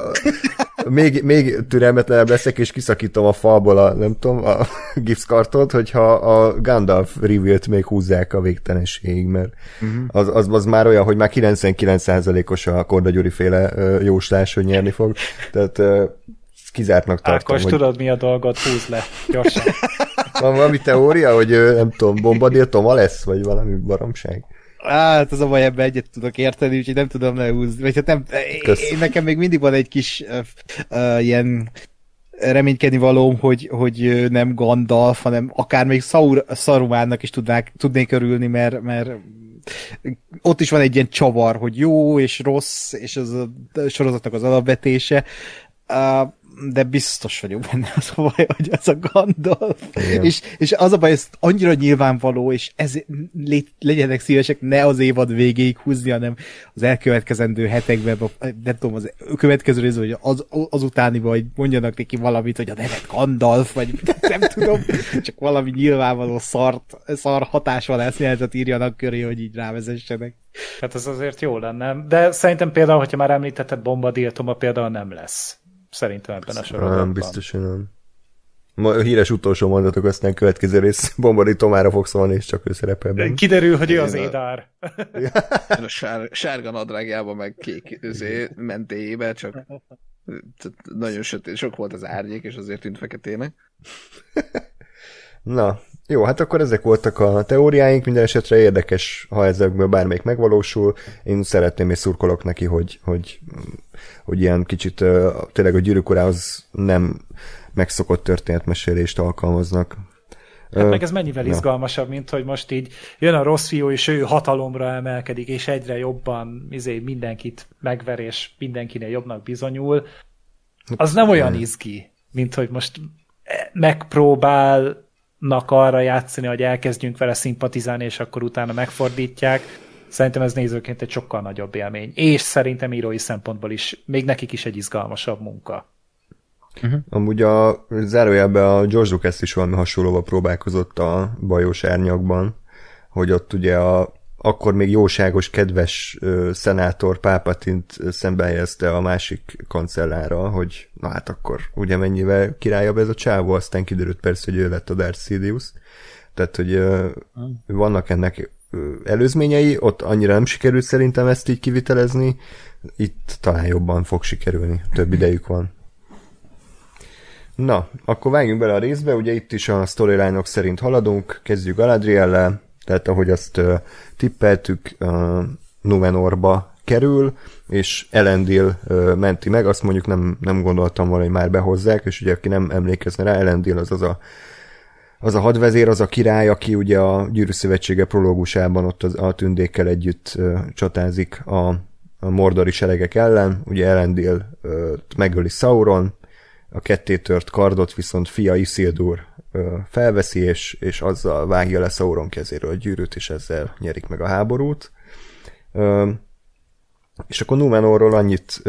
még, még türelmetlenebb leszek, és kiszakítom a falból a, nem tudom, a gipszkartot, hogyha a Gandalf reveal még húzzák a végtelenségig, mert uh-huh. az, az, az, már olyan, hogy már 99%-os a Korda Gyuri féle jóslás, hogy nyerni fog, tehát kizártnak tartom, Ákos, hogy tudod mi a dolgot, húzd le, gyorsan. van valami teória, hogy nem tudom, Bombadil Toma lesz, vagy valami baromság. Hát az a baj, ebben egyet tudok érteni, úgyhogy nem tudom lehúzni. Vagy hát nem, Kösz. én, nekem még mindig van egy kis uh, uh, ilyen reménykedni valóm, hogy, hogy nem Gandalf, hanem akár még Saur, Sarumánnak is tudnák, tudnék örülni, mert, mert ott is van egy ilyen csavar, hogy jó és rossz, és az a sorozatnak az alapvetése. Uh, de biztos vagyok benne az a baj, hogy ez a Gandalf. Igen. És, és az a baj, ez annyira nyilvánvaló, és ez, lé, legyenek szívesek ne az évad végéig húzni, hanem az elkövetkezendő hetekben, nem tudom, az következő részben, vagy az, azután, vagy mondjanak neki valamit, hogy a nevet Gandalf, vagy nem tudom, *laughs* csak valami nyilvánvaló szart, szar hatásval eszméletet írjanak köré, hogy így rávezessenek. Hát ez azért jó lenne. De szerintem például, hogyha már említetted Bombadil Toma, például nem lesz. Szerintem ebben a sorozatban. Nem, biztos, hogy nem. Ma a híres utolsó mondatok, aztán következő rész *laughs* Bombadi Tomára fog szólni, és csak ő szerepel benne. Kiderül, hogy ő az a- Édár. A sár, sárga nadrágjába, meg kék üzé, mentéjébe, csak tehát nagyon sötét, sok volt az árnyék, és azért tűnt feketének. *laughs* Na, jó, hát akkor ezek voltak a teóriáink, minden esetre érdekes, ha ezekből bármelyik megvalósul. Én szeretném és szurkolok neki, hogy, hogy, hogy ilyen kicsit tényleg a gyűrűk urához nem megszokott történetmesélést alkalmaznak. Hát meg ez mennyivel ja. izgalmasabb, mint hogy most így jön a rossz fiú, és ő hatalomra emelkedik, és egyre jobban izé, mindenkit megver, és mindenkinél jobbnak bizonyul. Az nem olyan izgi, mint hogy most megpróbálnak arra játszani, hogy elkezdjünk vele szimpatizálni, és akkor utána megfordítják. Szerintem ez nézőként egy sokkal nagyobb élmény. És szerintem írói szempontból is, még nekik is egy izgalmasabb munka. Amúgy a zárójelben a George Lucas is valami hasonlóval próbálkozott a bajós árnyakban, hogy ott ugye a akkor még jóságos, kedves ö, szenátor Pápatint szembe helyezte a másik kancellára, hogy na hát akkor ugye mennyivel királyabb ez a csávó, aztán kiderült persze, hogy ő lett a Darth Sidious. Tehát, hogy ö, vannak ennek előzményei, ott annyira nem sikerült szerintem ezt így kivitelezni, itt talán jobban fog sikerülni, több idejük van. Na, akkor vágjunk bele a részbe, ugye itt is a storyline szerint haladunk, kezdjük Galadriel-lel, tehát ahogy azt uh, tippeltük, Numenorba kerül, és Elendil menti meg, azt mondjuk nem, nem gondoltam volna, hogy már behozzák, és ugye aki nem emlékezne rá, Elendil az az a az a hadvezér, az a király, aki ugye a Gyűrű Szövetsége prológusában ott az, a tündékkel együtt uh, csatázik a, a mordori seregek ellen, ugye Elendil uh, megöli Sauron, a kettétört kardot viszont fia Isildur felveszi, és, és azzal vágja le Sauron kezéről a gyűrűt, és ezzel nyerik meg a háborút. És akkor Numenorról annyit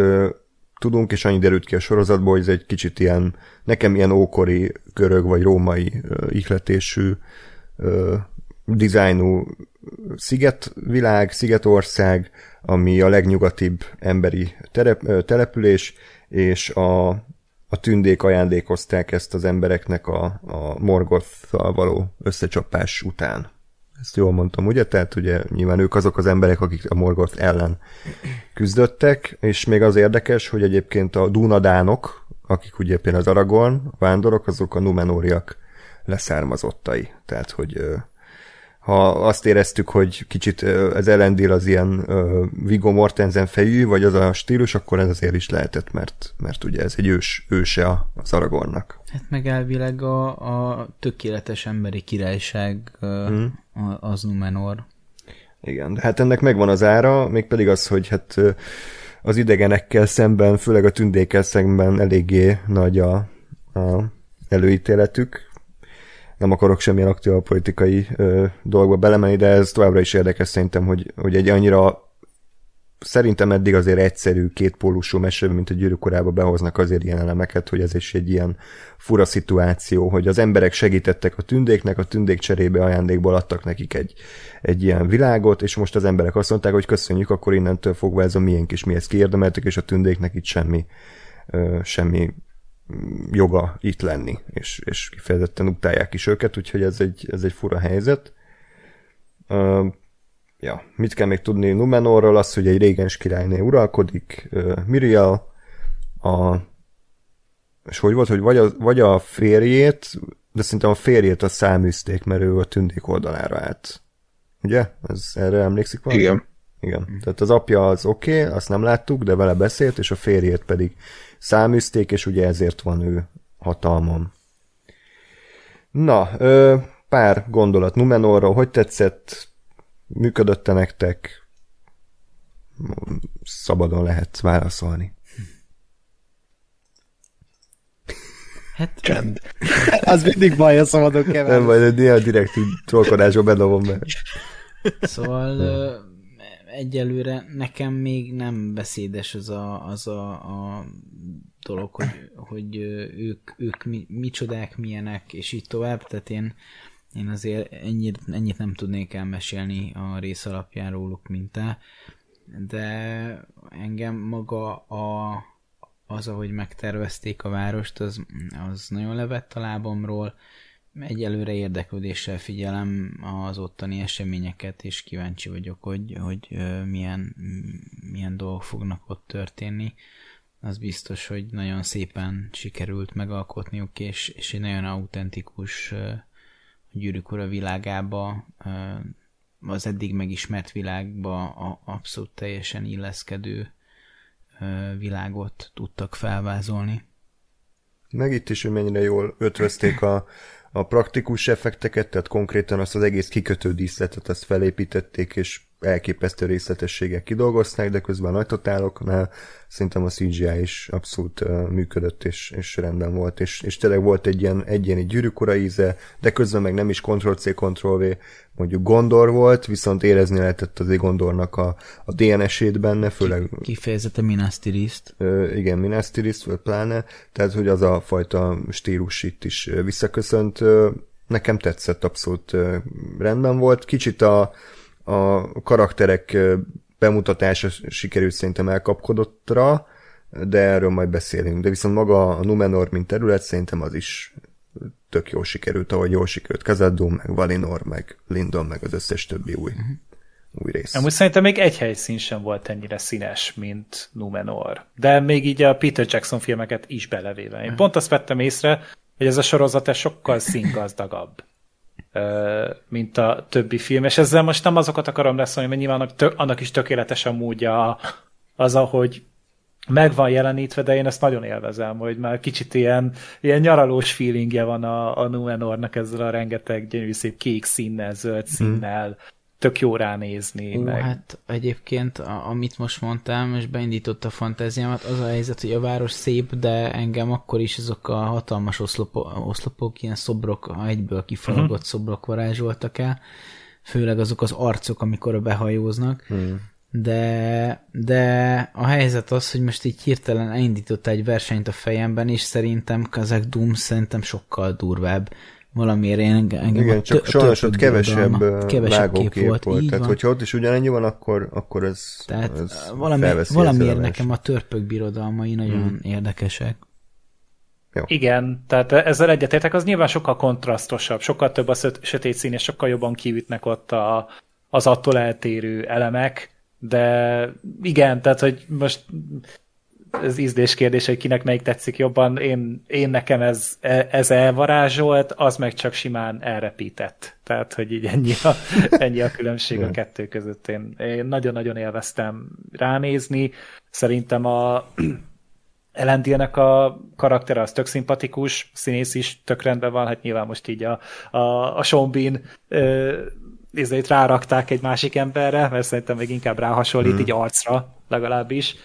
tudunk, és annyi derült ki a sorozatból, hogy ez egy kicsit ilyen, nekem ilyen ókori görög vagy római ihletésű dizájnú szigetvilág, szigetország, ami a legnyugatibb emberi terep, település, és a, a tündék ajándékozták ezt az embereknek a, a Morgoth-szal való összecsapás után. Ezt jól mondtam, ugye? Tehát ugye nyilván ők azok az emberek, akik a Morgoth ellen küzdöttek, és még az érdekes, hogy egyébként a Dunadánok, akik ugye például az Aragorn, vándorok, azok a Numenóriak leszármazottai. Tehát, hogy ha azt éreztük, hogy kicsit ez Elendil az ilyen Viggo Mortensen fejű, vagy az a stílus, akkor ez azért is lehetett, mert, mert ugye ez egy ős, őse az Aragornnak. Hát meg elvileg a, a tökéletes emberi királyság hmm. az Numenor. Igen, de hát ennek megvan az ára, mégpedig az, hogy hát az idegenekkel szemben, főleg a tündékkel szemben eléggé nagy a, a előítéletük, nem akarok semmilyen aktív politikai ö, dolgba belemenni, de ez továbbra is érdekes szerintem, hogy, hogy egy annyira szerintem eddig azért egyszerű, kétpólusú mesében, mint a gyűrűk korába behoznak azért ilyen elemeket, hogy ez is egy ilyen fura szituáció, hogy az emberek segítettek a tündéknek, a tündék cserébe ajándékból adtak nekik egy, egy ilyen világot, és most az emberek azt mondták, hogy köszönjük, akkor innentől fogva ez a miénk is, mi ezt kiérdemeltek, és a tündéknek itt semmi, ö, semmi joga itt lenni, és, és kifejezetten utálják is őket, úgyhogy ez egy, ez egy fura helyzet. Uh, ja, mit kell még tudni Numenorról? Az, hogy egy régens királyné uralkodik, uh, Miriel, a és hogy volt, hogy vagy a, vagy a férjét, de szerintem a férjét a száműzték, mert ő a tündék oldalára állt. Ugye? Ez, erre emlékszik valami? Igen. Igen. Tehát az apja az oké, okay, azt nem láttuk, de vele beszélt, és a férjét pedig száműzték, és ugye ezért van ő hatalmam. Na, ö, pár gondolat Numenorról, hogy tetszett, működötte nektek, szabadon lehet válaszolni. Hát... Csend. *laughs* az mindig baj, a szabadon kell Nem baj, néha direkt trollkodásba bedobom be. Szóval egyelőre nekem még nem beszédes az a, az a, a dolog, hogy, hogy ők, ők mi, micsodák, milyenek, és így tovább, tehát én, én azért ennyit, ennyit nem tudnék elmesélni a rész alapján róluk mintá, de engem maga a, az, ahogy megtervezték a várost, az, az nagyon levett a lábamról, egyelőre érdeklődéssel figyelem az ottani eseményeket, és kíváncsi vagyok, hogy, hogy milyen, milyen dolgok fognak ott történni. Az biztos, hogy nagyon szépen sikerült megalkotniuk, és, és egy nagyon autentikus gyűrűk ura világába, az eddig megismert világba abszolút teljesen illeszkedő világot tudtak felvázolni. Meg itt is, hogy mennyire jól ötvözték a, a praktikus effekteket, tehát konkrétan azt az egész kikötő díszletet azt felépítették, és elképesztő részletességek kidolgozták, de közben a nagy totáloknál szerintem a CGI is abszolút uh, működött, és, és rendben volt, és, és tényleg volt egy ilyen egyéni gyűrűkora íze, de közben meg nem is Ctrl-C, Ctrl-V, mondjuk Gondor volt, viszont érezni lehetett az Gondornak a, a DNS-ét benne, főleg... Kifejezete Minas Tirith. Uh, igen, Minas Tirith, vagy pláne, tehát hogy az a fajta stílus itt is visszaköszönt, uh, nekem tetszett, abszolút rendben volt, kicsit a a karakterek bemutatása sikerült szerintem elkapkodottra, de erről majd beszélünk. De viszont maga a Numenor, mint terület, szerintem az is tök jól sikerült, ahogy jól sikerült Kazadum, meg Valinor, meg Lindon, meg az összes többi új, uh-huh. új rész. Amúgy szerintem még egy helyszín sem volt ennyire színes, mint Numenor. De még így a Peter Jackson filmeket is belevéve. Én pont azt vettem észre, hogy ez a sorozat sokkal színgazdagabb mint a többi film, és ezzel most nem azokat akarom leszólni, mert nyilván annak, is tökéletes a módja az, ahogy meg van jelenítve, de én ezt nagyon élvezem, hogy már kicsit ilyen, ilyen nyaralós feelingje van a, a Numenornak ezzel a rengeteg gyönyörű szép kék színnel, zöld mhm. színnel, mm tök jó ránézni. Ó, meg... hát egyébként, a, amit most mondtam, és beindította a fantáziámat, az a helyzet, hogy a város szép, de engem akkor is azok a hatalmas oszlopok, oszlopok ilyen szobrok, egyből kifalagott uh-huh. szobrok varázsoltak el, főleg azok az arcok, amikor behajóznak, uh-huh. de, de a helyzet az, hogy most így hirtelen elindította egy versenyt a fejemben, és szerintem Kazak Doom szerintem sokkal durvább valamiért én engem Igen, csak sajnos ott kevesebb, kevesebb kép volt. volt. Tehát, van. hogyha ott is ugyanennyi van, akkor, akkor ez, Tehát ez valami, valamiért nekem a törpök birodalmai nagyon hmm. érdekesek. Jó. Igen, tehát ezzel egyetértek, az nyilván sokkal kontrasztosabb, sokkal több a sötét szín, és sokkal jobban kiütnek ott a, az attól eltérő elemek, de igen, tehát hogy most ez ízlés kérdés, hogy kinek melyik tetszik jobban. Én, én nekem ez, ez elvarázsolt, az meg csak simán elrepített. Tehát, hogy így ennyi a, *laughs* ennyi a különbség a kettő között. Én, én nagyon-nagyon élveztem ránézni. Szerintem a *clears throat* Elendilnek a karaktere az tök szimpatikus, színész is tök rendben van, hát nyilván most így a, a, a Sean Bean ö, rárakták egy másik emberre, mert szerintem még inkább ráhasonlít, hmm. így arcra legalábbis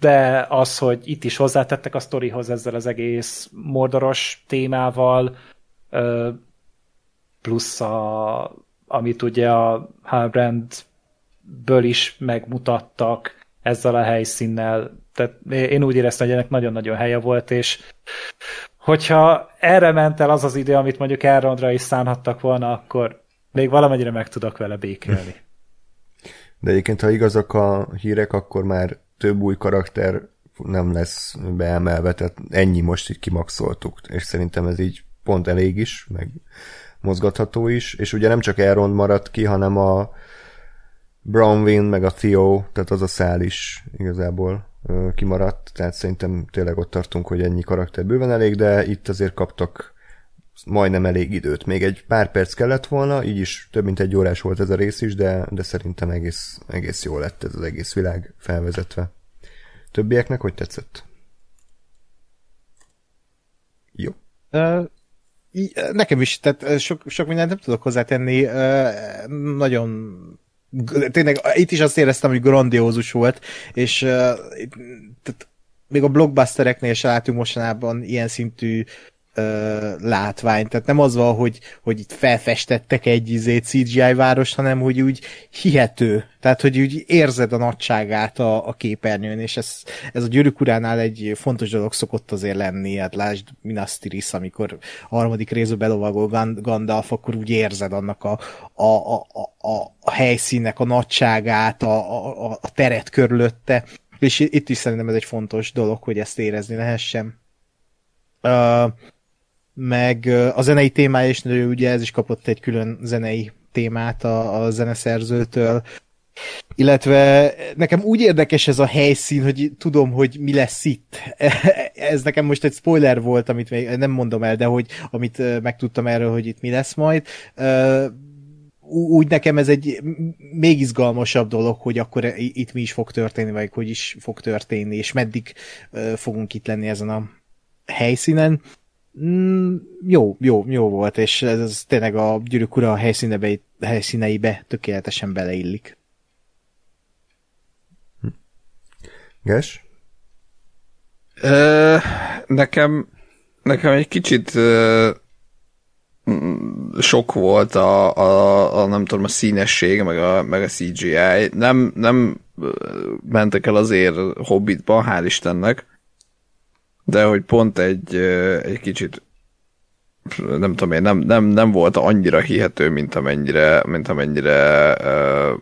de az, hogy itt is hozzátettek a sztorihoz ezzel az egész mordoros témával, plusz a, amit ugye a Halbrandből is megmutattak ezzel a helyszínnel. Tehát én úgy éreztem, hogy ennek nagyon-nagyon helye volt, és hogyha erre ment el az az idő, amit mondjuk Elrondra is szánhattak volna, akkor még valamennyire meg tudok vele békélni. *laughs* De egyébként, ha igazak a hírek, akkor már több új karakter nem lesz beemelve, tehát ennyi most így kimaxoltuk, és szerintem ez így pont elég is, meg mozgatható is, és ugye nem csak Elrond maradt ki, hanem a Brownwin, meg a Theo, tehát az a szál is igazából kimaradt, tehát szerintem tényleg ott tartunk, hogy ennyi karakter bőven elég, de itt azért kaptak majdnem elég időt. Még egy pár perc kellett volna, így is több mint egy órás volt ez a rész is, de, de szerintem egész, egész jó lett ez az egész világ felvezetve. Többieknek hogy tetszett? Jó. Nekem is, tehát sok, sok mindent nem tudok hozzátenni. Uh, nagyon tényleg itt is azt éreztem, hogy grandiózus volt, és tehát még a blockbustereknél se látunk mostanában ilyen szintű látvány. Tehát nem az van, hogy, hogy itt felfestettek egy izé CGI város, hanem hogy úgy hihető. Tehát, hogy úgy érzed a nagyságát a, a képernyőn, és ez, ez a gyűrűk uránál egy fontos dolog szokott azért lenni. Hát lásd Minas Tirith, amikor a harmadik részbe belovagol Gandalf, akkor úgy érzed annak a, a, a, a, a helyszínnek a nagyságát, a, a, a teret körülötte. És itt is szerintem ez egy fontos dolog, hogy ezt érezni lehessen. Uh, meg a zenei témája is, ugye ez is kapott egy külön zenei témát a, a zeneszerzőtől, illetve nekem úgy érdekes ez a helyszín, hogy tudom, hogy mi lesz itt. *laughs* Ez nekem most egy spoiler volt, amit még nem mondom el, de hogy amit megtudtam erről, hogy itt mi lesz majd. Úgy nekem ez egy még izgalmasabb dolog, hogy akkor itt mi is fog történni, vagy hogy is fog történni, és meddig fogunk itt lenni ezen a helyszínen. Mm, jó, jó, jó volt, és ez, ez tényleg a gyűrűk ura helyszíneibe, helyszíneibe tökéletesen beleillik. Ges? Ö, nekem, nekem egy kicsit ö, sok volt a, a, a, nem tudom, a színesség, meg a, meg a CGI. Nem, nem mentek el azért Hobbitba, hál' Istennek, de hogy pont egy, egy kicsit nem tudom én, nem, nem, nem volt annyira hihető, mint amennyire, mint amennyire uh,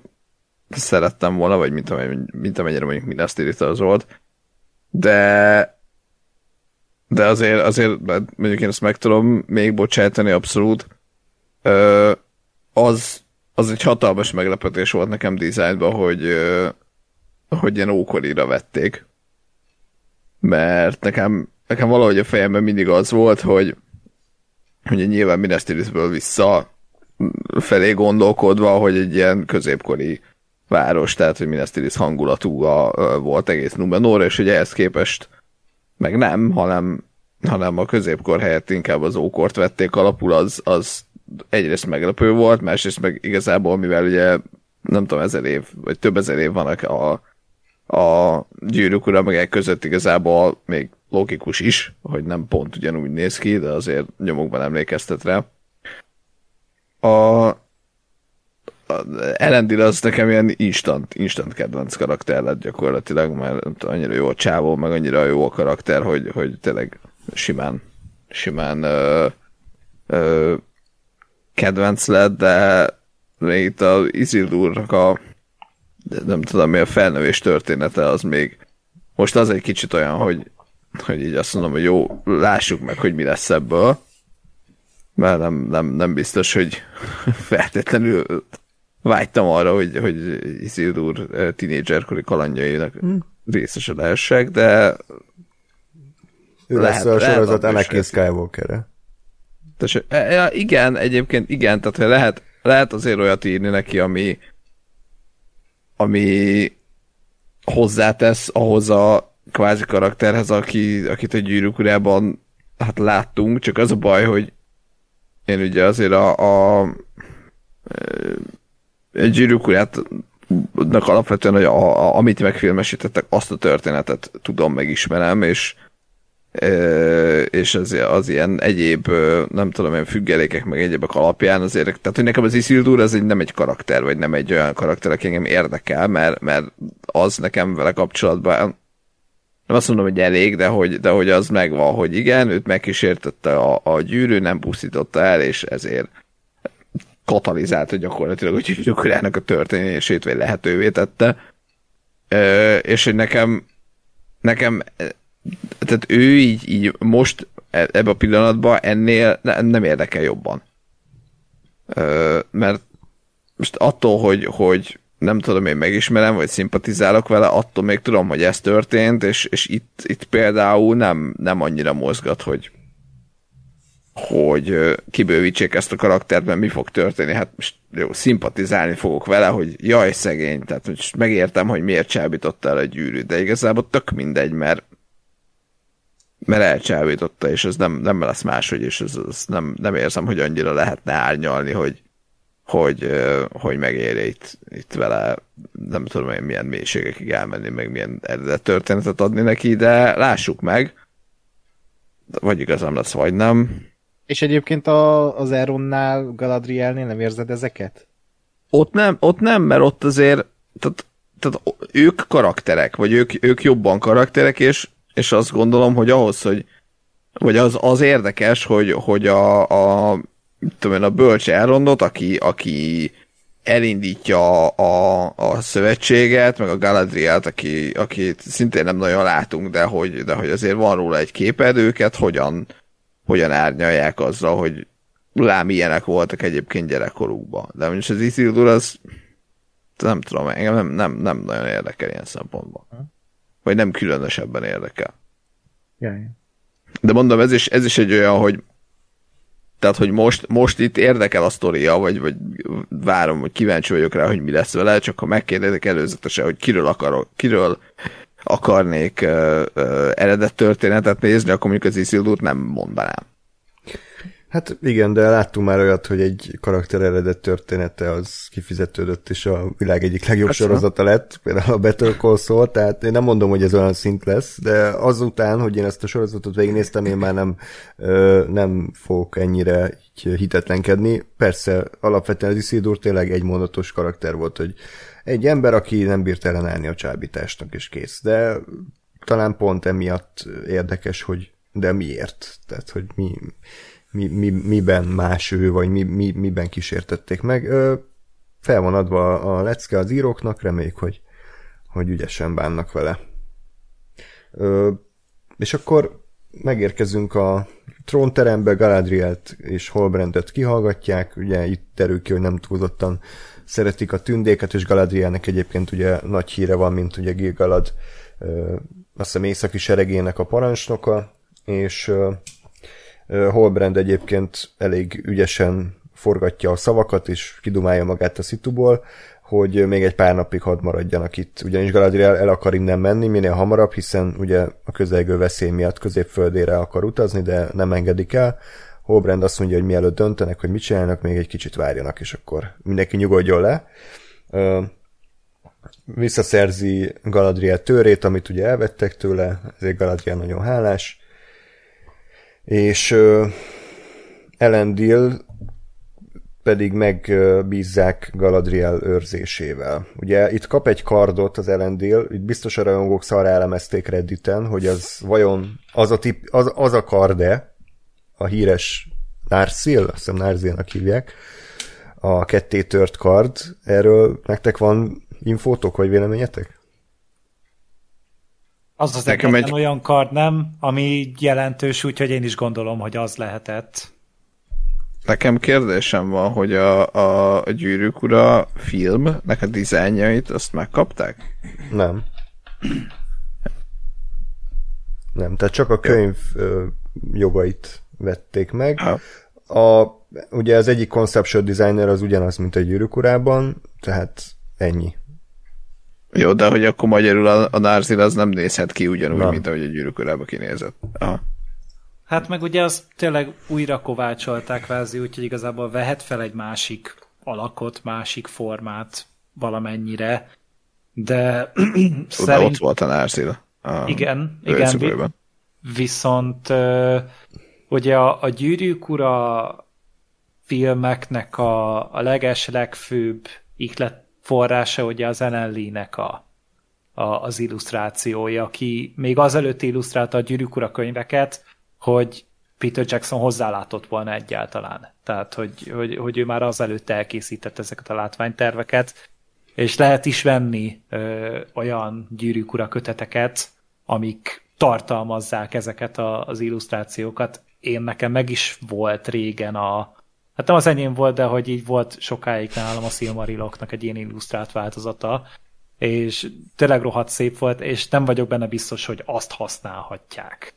szerettem volna, vagy mint, amennyire, mint amennyire mondjuk Tirith az volt. De de azért, azért mondjuk én ezt meg tudom még bocsátani abszolút. Ö, az, az egy hatalmas meglepetés volt nekem dizájnban, hogy, ö, hogy ilyen ókorira vették. Mert nekem, nekem valahogy a fejemben mindig az volt, hogy, hogy nyilván Minas Tirithből vissza felé gondolkodva, hogy egy ilyen középkori város, tehát hogy Minas Tirith hangulatú a, volt egész Numenor, és hogy ehhez képest meg nem, hanem, hanem a középkor helyett inkább az ókort vették alapul, az, az egyrészt meglepő volt, másrészt meg igazából, mivel ugye nem tudom, ezer év, vagy több ezer év vannak a gyűrűk ura meg között igazából még logikus is, hogy nem pont ugyanúgy néz ki, de azért nyomokban emlékeztet rá. A, Elendil az nekem ilyen instant, instant kedvenc karakter lett gyakorlatilag, mert annyira jó a csávó, meg annyira jó a karakter, hogy, hogy tényleg simán, simán ö, ö, kedvenc lett, de még itt az Isildurnak a nem tudom mi a felnövés története az még most az egy kicsit olyan, hogy, hogy így azt mondom, hogy jó, lássuk meg, hogy mi lesz ebből, mert nem, nem, nem biztos, hogy *laughs* feltétlenül vágytam arra, hogy, hogy Isildur tínédzserkori kalandjainak mm. részese lehessek, de ő lesz a sorozat Anakin skywalker -e. Ja, igen, egyébként igen, tehát lehet, lehet azért olyat írni neki, ami ami hozzátesz ahhoz a kvázi karakterhez, aki, akit a gyűrűk urában hát láttunk, csak az a baj, hogy én ugye azért a, a, a gyűrűk alapvetően, hogy a, a, amit megfilmesítettek, azt a történetet tudom, megismerem, és és az, az ilyen egyéb, nem tudom, ilyen függelékek, meg egyébek alapján azért, tehát hogy nekem az Isildur az egy, nem egy karakter, vagy nem egy olyan karakter, aki engem érdekel, mert, mert az nekem vele kapcsolatban nem azt mondom, hogy elég, de hogy, de hogy az megvan, hogy igen, őt megkísértette a, a gyűrű, nem pusztította el, és ezért katalizálta gyakorlatilag a gyűrűkurának a történését, vagy lehetővé tette. Ö, és hogy nekem nekem tehát ő így, így most e, ebben a pillanatban ennél nem érdekel jobban. Ö, mert most attól, hogy, hogy nem tudom, én megismerem, vagy szimpatizálok vele, attól még tudom, hogy ez történt, és, és itt, itt például nem, nem annyira mozgat, hogy hogy kibővítsék ezt a karaktert, mert mi fog történni. Hát most jó, szimpatizálni fogok vele, hogy jaj, szegény, tehát most megértem, hogy miért csábította el a gyűrűt, de igazából tök mindegy, mert mert elcsábította, és ez nem, nem lesz máshogy, és ez, ez nem, nem érzem, hogy annyira lehetne árnyalni, hogy, hogy, hogy megérje itt, itt vele, nem tudom én milyen mélységekig elmenni, meg milyen eredet történetet adni neki, de lássuk meg, vagy igazam lesz, vagy nem. És egyébként a, az Eronnál, Galadrielnél nem érzed ezeket? Ott nem, ott nem, mert ott azért, tehát, tehát ők karakterek, vagy ők, ők jobban karakterek, és és azt gondolom, hogy ahhoz, hogy vagy az, az érdekes, hogy, hogy a, a, tudom én, a bölcs elrondot, aki, aki elindítja a, a szövetséget, meg a Galadrielt, aki, akit szintén nem nagyon látunk, de hogy, de hogy azért van róla egy képed, őket hogyan, hogyan árnyalják azzal, hogy lám ilyenek voltak egyébként gyerekkorukban. De mondjuk az Isildur az nem tudom, engem nem, nem, nem nagyon érdekel ilyen szempontból vagy nem különösebben érdekel. Jaj. De mondom, ez is, ez is egy olyan, hogy tehát, hogy most, most itt érdekel a sztoria, vagy, vagy várom, hogy kíváncsi vagyok rá, hogy mi lesz vele, csak ha megkérdezik előzetesen, hogy kiről akarok, kiről akarnék uh, uh, eredet történetet nézni, akkor mondjuk az Isildurt nem mondanám. Hát igen, de láttunk már olyat, hogy egy karakter eredet története az kifizetődött, és a világ egyik legjobb hát sorozata lett, például a Better Call Saul, tehát én nem mondom, hogy ez olyan szint lesz, de azután, hogy én ezt a sorozatot végignéztem, én már nem, nem fogok ennyire hitetlenkedni. Persze, alapvetően az Isildur tényleg egy mondatos karakter volt, hogy egy ember, aki nem bírt ellenállni a csábításnak, és kész. De talán pont emiatt érdekes, hogy de miért? Tehát, hogy mi, mi, mi, miben más ő, vagy mi, mi, miben kísértették meg. Ö, fel van adva a lecke az íróknak, reméljük, hogy, hogy ügyesen bánnak vele. Ö, és akkor megérkezünk a trónterembe, Galadrielt és Holbrandet kihallgatják, ugye itt derül ki, hogy nem túlzottan szeretik a tündéket, és Galadrielnek egyébként ugye nagy híre van, mint ugye Gil-galad, azt hiszem északi seregének a parancsnoka, és Holbrand egyébként elég ügyesen forgatja a szavakat, és kidumálja magát a szituból, hogy még egy pár napig hadd maradjanak itt. Ugyanis Galadriel el akar innen menni minél hamarabb, hiszen ugye a közelgő veszély miatt középföldére akar utazni, de nem engedik el. Holbrand azt mondja, hogy mielőtt döntenek, hogy mit csinálnak, még egy kicsit várjanak, és akkor mindenki nyugodjon le. Visszaszerzi Galadriel törét, amit ugye elvettek tőle, ezért Galadriel nagyon hálás. És Elendil pedig megbízzák Galadriel őrzésével. Ugye itt kap egy kardot az Elendil, itt biztos a rajongók szarra elemezték Redditen, hogy az vajon az a, tip, az, az a karde, a híres Narsil, azt hiszem Narsilnak hívják, a ketté tört kard. Erről nektek van infótok, vagy véleményetek? Az az Nekem egy olyan kard, nem? Ami jelentős, úgyhogy én is gondolom, hogy az lehetett. Nekem kérdésem van, hogy a, a, a Gyűrűk Ura filmnek a dizájnjait azt megkapták? Nem. Nem, tehát csak a könyv ö, jogait vették meg. Ha. A, ugye az egyik conceptual designer az ugyanaz, mint a Gyűrűk Urában, tehát ennyi. Jó, de hogy akkor magyarul a, a Narzil az nem nézhet ki ugyanúgy, Na. mint ahogy a Gyűrűk Urába kinézett. Aha. Hát meg ugye azt tényleg újra kovácsolták kvázi, úgyhogy igazából vehet fel egy másik alakot, másik formát valamennyire, de *clears throat* szerint... ott volt a Nárzil. Igen, igen, vi- viszont ugye a, a Gyűrűk Ura filmeknek a, a leges, legfőbb iklet forrása ugye az Ellen a, a, az illusztrációja, aki még azelőtt illusztrálta a Gyűrűk Ura könyveket, hogy Peter Jackson hozzálátott volna egyáltalán. Tehát, hogy, hogy, hogy ő már azelőtt elkészített ezeket a látványterveket, és lehet is venni ö, olyan gyűrűk ura köteteket, amik tartalmazzák ezeket a, az illusztrációkat. Én nekem meg is volt régen a, hát nem az enyém volt, de hogy így volt sokáig nálam a Silmariloknak egy ilyen illusztrált változata, és tényleg rohadt szép volt, és nem vagyok benne biztos, hogy azt használhatják.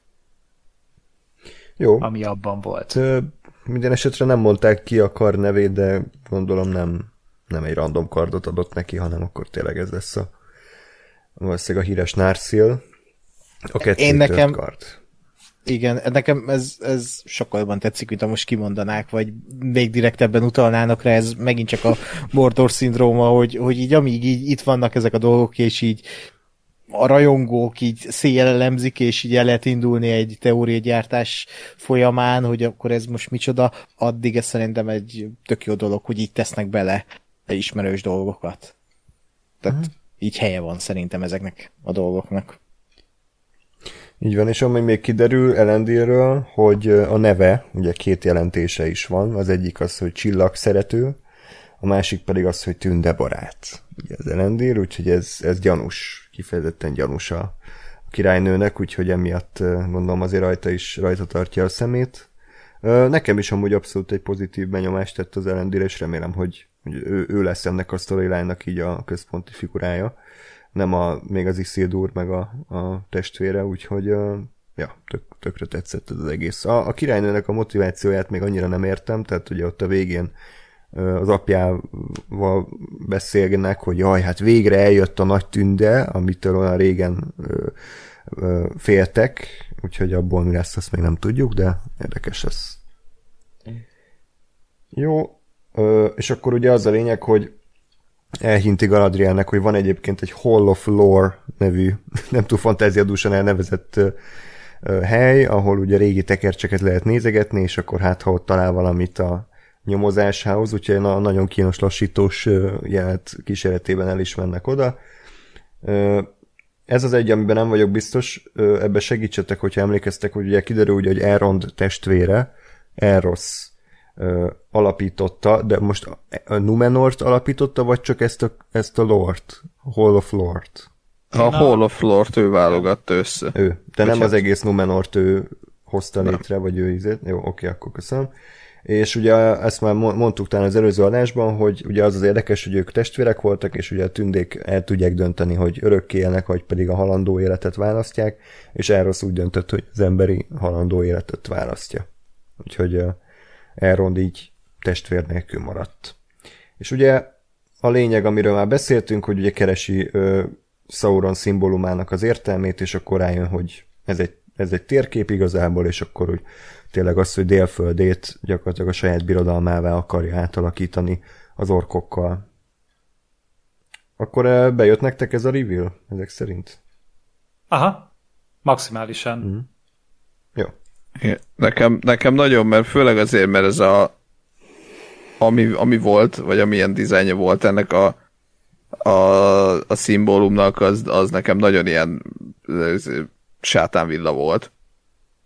Jó. ami abban volt. Hát, minden esetre nem mondták ki a kar nevét, de gondolom nem, nem egy random kardot adott neki, hanem akkor tényleg ez lesz a valószínűleg a híres Narsil. A kettő Én nekem, kard. Igen, nekem ez, ez sokkal jobban tetszik, mint ha most kimondanák, vagy még direktebben utalnának rá, ez megint csak a Mordor szindróma, hogy, hogy így amíg így itt vannak ezek a dolgok, és így a rajongók így széjjel elemzik, és így el lehet indulni egy teóriagyártás folyamán, hogy akkor ez most micsoda, addig ez szerintem egy tök jó dolog, hogy így tesznek bele ismerős dolgokat. Tehát hmm. így helye van szerintem ezeknek a dolgoknak. Így van, és ami még kiderül Elendilről, hogy a neve, ugye két jelentése is van, az egyik az, hogy csillag szerető, a másik pedig az, hogy tünde barát. Ugye az Elendil, úgyhogy ez, ez gyanús kifejezetten gyanús a királynőnek, úgyhogy emiatt gondolom azért rajta is rajta tartja a szemét. Nekem is amúgy abszolút egy pozitív benyomást tett az Elendil, és remélem, hogy, ő, ő lesz ennek a storyline így a központi figurája, nem a, még az Isildur meg a, a testvére, úgyhogy ja, tök, tökre tetszett ez az egész. A, a királynőnek a motivációját még annyira nem értem, tehát ugye ott a végén az apjával beszélgenek, hogy jaj, hát végre eljött a nagy tünde, amitől olyan régen ö, ö, féltek, úgyhogy abból mi lesz, azt még nem tudjuk, de érdekes lesz. Jó, ö, és akkor ugye az a lényeg, hogy elhinti Galadrielnek, hogy van egyébként egy Hall of Lore nevű, *laughs* nem túl fantáziadúsan elnevezett hely, ahol ugye régi tekercseket lehet nézegetni, és akkor hát ha ott talál valamit a nyomozásához, úgyhogy a nagyon kínos lassítós jelet kísérletében el is mennek oda. Ez az egy, amiben nem vagyok biztos, ebbe segítsetek, hogyha emlékeztek, hogy ugye kiderül, hogy Elrond testvére, Eros alapította, de most a Numenort alapította, vagy csak ezt a, ezt a Lord, Hall of Lord? A Hall of Lord ő válogatta össze. Ő, de nem az egész Numenort ő hozta létre, vagy ő izét. Jó, oké, akkor köszönöm. És ugye ezt már mondtuk talán az előző adásban, hogy ugye az az érdekes, hogy ők testvérek voltak, és ugye a tündék el tudják dönteni, hogy örökké élnek, vagy pedig a halandó életet választják, és Eros úgy döntött, hogy az emberi halandó életet választja. Úgyhogy uh, Elrond így testvér nélkül maradt. És ugye a lényeg, amiről már beszéltünk, hogy ugye keresi uh, Sauron szimbólumának az értelmét, és akkor rájön, hogy ez egy, ez egy térkép igazából, és akkor hogy tényleg az, hogy délföldét gyakorlatilag a saját birodalmává akarja átalakítani az orkokkal. Akkor bejött nektek ez a reveal, ezek szerint? Aha, maximálisan. Mm. Jó. Nekem, nekem nagyon, mert főleg azért, mert ez a ami, ami volt, vagy amilyen dizájnja volt ennek a, a, a szimbólumnak, az, az nekem nagyon ilyen sátánvilla volt.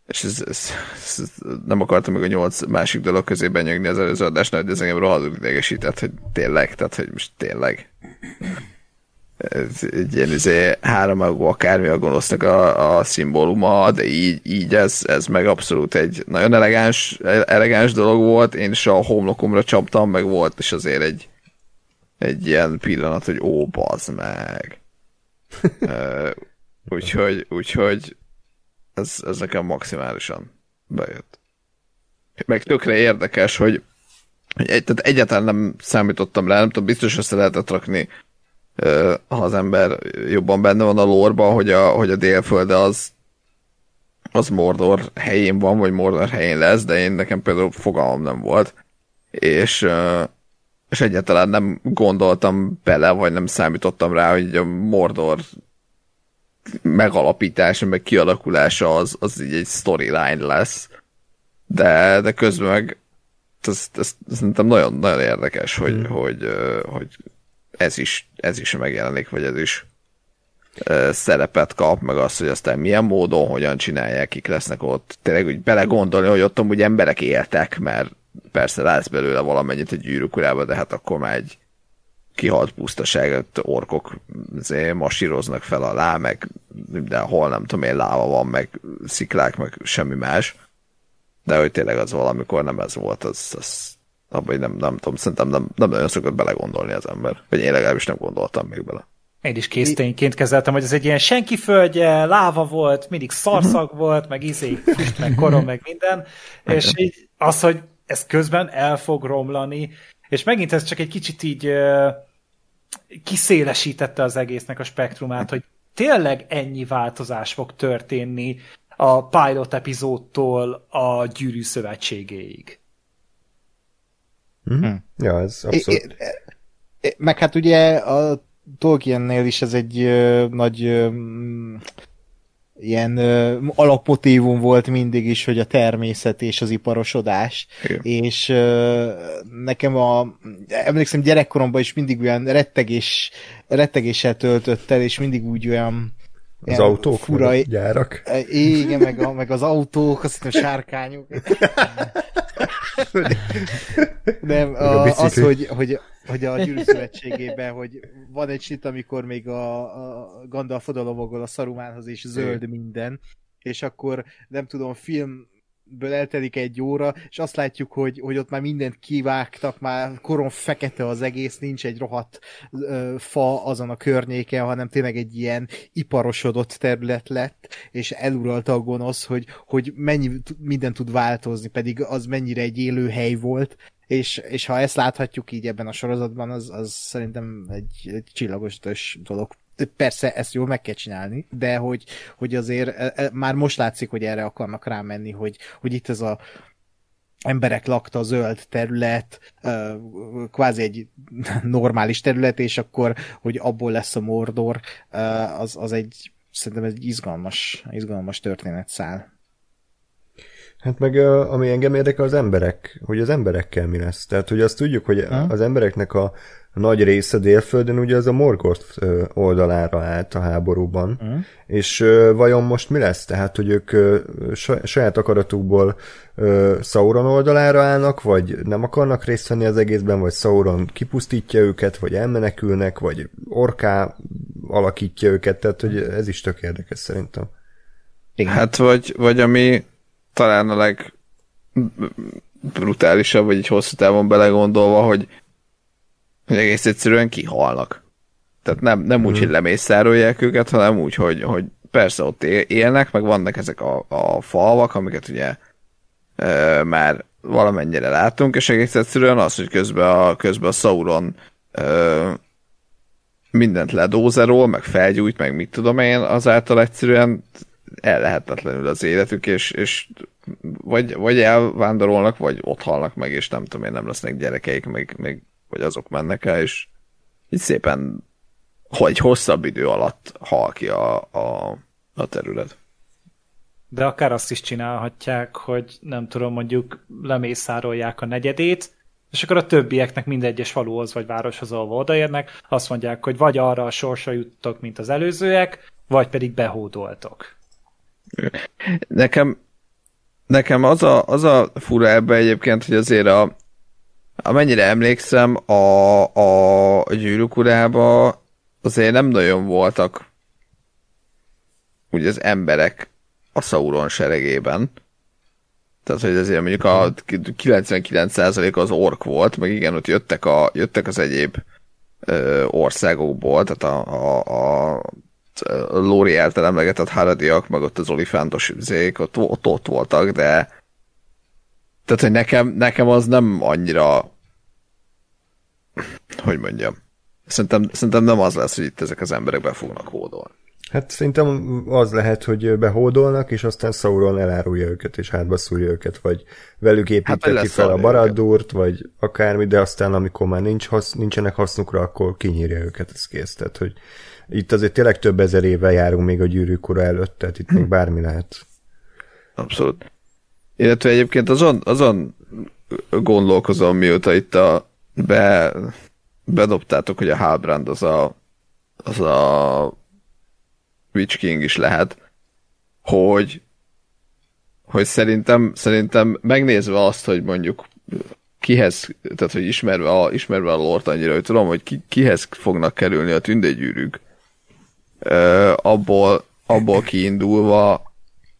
És ez, ez, ez, nem akartam még a nyolc másik dolog közé benyögni az előző adásnál, hogy ez engem rohadul idegesített, hogy tényleg, tehát hogy most tényleg ez egy ilyen izé, három akármi a gonosznak a, a szimbóluma, de így, így ez, ez meg abszolút egy nagyon elegáns, elegáns dolog volt, én is a homlokomra csaptam, meg volt, és azért egy, egy ilyen pillanat, hogy ó, bazd meg. *laughs* uh, úgyhogy, úgyhogy ez, ez nekem maximálisan bejött. Meg tökre érdekes, hogy, hogy egy, tehát egyáltalán nem számítottam rá, nem tudom, biztos össze lehetett rakni, ha az ember jobban benne van a lórban, hogy a, hogy a délfölde az az Mordor helyén van, vagy Mordor helyén lesz, de én nekem például fogalmam nem volt. És, és egyáltalán nem gondoltam bele, vagy nem számítottam rá, hogy a Mordor megalapítása, meg kialakulása az, az így egy storyline lesz. De, de közben meg ez, ez, ez szerintem nagyon, nagyon érdekes, hogy, mm. hogy, hogy ez, is, ez is megjelenik, vagy ez is szerepet kap, meg azt, hogy aztán milyen módon, hogyan csinálják, kik lesznek ott. Tényleg úgy belegondolni, hogy ott amúgy emberek éltek, mert persze látsz belőle valamennyit egy gyűrűkurába, de hát akkor már egy kihalt pusztaságot orkok masíroznak fel alá, meg hol nem tudom én, láva van, meg sziklák, meg semmi más. De hogy tényleg az valamikor nem ez volt, az, az abban nem, nem tudom, szerintem nem, nem nagyon szokott belegondolni az ember. Vagy én legalábbis nem gondoltam még bele. Én is késztényként kezeltem, hogy ez egy ilyen senki földje, láva volt, mindig szarszag uh-huh. volt, meg izé, füst, meg korom, meg minden, és így az, hogy ez közben el fog romlani, és megint ez csak egy kicsit így kiszélesítette az egésznek a spektrumát, hogy tényleg ennyi változás fog történni a pilot epizódtól a gyűrű szövetségéig. Mm-hmm. Ja, ez abszolút. É, é, meg hát ugye a Tolkiennél is ez egy ö, nagy ö, ilyen ö, alapmotívum volt mindig is, hogy a természet és az iparosodás. Igen. És ö, nekem a, emlékszem gyerekkoromban is mindig olyan rettegés, rettegéssel töltött el, és mindig úgy olyan az autók, fura, a gyárak. Igen, meg, a, meg az autók, azt hiszem sárkányok. Nem, a, az, hogy, hogy, hogy a Gyűrű Szövetségében, hogy van egy sit, amikor még a, a Gandalf odalovogol a Szarumánhoz, és zöld minden, és akkor nem tudom, film ből eltelik egy óra, és azt látjuk, hogy, hogy ott már mindent kivágtak, már koron fekete az egész, nincs egy rohadt ö, fa azon a környéken, hanem tényleg egy ilyen iparosodott terület lett, és eluralta a gonosz, hogy, hogy mennyi minden tud változni, pedig az mennyire egy élő hely volt, és, és ha ezt láthatjuk így ebben a sorozatban, az, az szerintem egy, egy csillagos dolog persze ezt jól meg kell csinálni, de hogy, hogy azért e, e, már most látszik, hogy erre akarnak rámenni, hogy, hogy itt ez a emberek lakta zöld terület, kvázi egy normális terület, és akkor, hogy abból lesz a Mordor, az, az egy szerintem egy izgalmas, izgalmas történetszál. Hát meg ami engem érdekel az emberek, hogy az emberekkel mi lesz. Tehát, hogy azt tudjuk, hogy ha? az embereknek a a nagy része délföldön ugye az a Morgoth oldalára állt a háborúban. Mm. És vajon most mi lesz? Tehát, hogy ők saját akaratukból Sauron oldalára állnak, vagy nem akarnak részt venni az egészben, vagy Sauron kipusztítja őket, vagy elmenekülnek, vagy orká alakítja őket, tehát hogy ez is tök érdekes szerintem. Igen. Hát vagy, vagy ami talán a legbrutálisabb, vagy egy hosszú távon belegondolva, hogy, hogy egész egyszerűen kihalnak. Tehát nem, nem úgy, hmm. hogy lemészárolják őket, hanem úgy, hogy, hogy persze ott élnek, meg vannak ezek a, a falvak, amiket ugye e, már valamennyire látunk, és egész egyszerűen az, hogy közben a, közben a Sauron e, mindent ledózerol, meg felgyújt, meg mit tudom én, azáltal egyszerűen ellehetetlenül az életük, és, és vagy, vagy elvándorolnak, vagy ott halnak meg, és nem tudom én, nem lesznek gyerekeik, meg, meg vagy azok mennek el, és így szépen hogy hosszabb idő alatt hal ki a, a, a terület. De akár azt is csinálhatják, hogy nem tudom, mondjuk lemészárolják a negyedét, és akkor a többieknek mindegyes faluhoz vagy városhoz, ahol odaérnek, azt mondják, hogy vagy arra a sorsa juttok, mint az előzőek, vagy pedig behódoltok. Nekem, nekem az a, az a fura ebbe egyébként, hogy azért a, amennyire emlékszem, a, a gyűrűk urába azért nem nagyon voltak úgy az emberek a Sauron seregében. Tehát, hogy azért mondjuk a 99% az ork volt, meg igen, ott jöttek, a, jöttek az egyéb ö, országokból, tehát a, a, a Lóri által emlegetett Haradiak, meg ott az olifántos zék, ott, ott, ott voltak, de tehát, hogy nekem, nekem az nem annyira hogy mondjam, szerintem, szerintem nem az lesz, hogy itt ezek az emberek be fognak hódolni. Hát szerintem az lehet, hogy behódolnak, és aztán Sauron elárulja őket, és hátba szúrja őket, vagy velük építeti hát, fel a Baradúrt, vagy akármi, de aztán amikor már nincs hasz, nincsenek hasznukra, akkor kinyírja őket, ez kész. Tehát, hogy itt azért tényleg több ezer éve járunk még a gyűrűk ura előtt, tehát itt még bármi lehet. Abszolút. Illetve egyébként azon, azon gondolkozom, mióta itt a be, bedobtátok, hogy a Halbrand az a az a Witch King is lehet, hogy hogy szerintem, szerintem megnézve azt, hogy mondjuk kihez, tehát hogy ismerve a, ismerve a lort annyira, hogy tudom, hogy ki, kihez fognak kerülni a tündegyűrűk, abból, abból kiindulva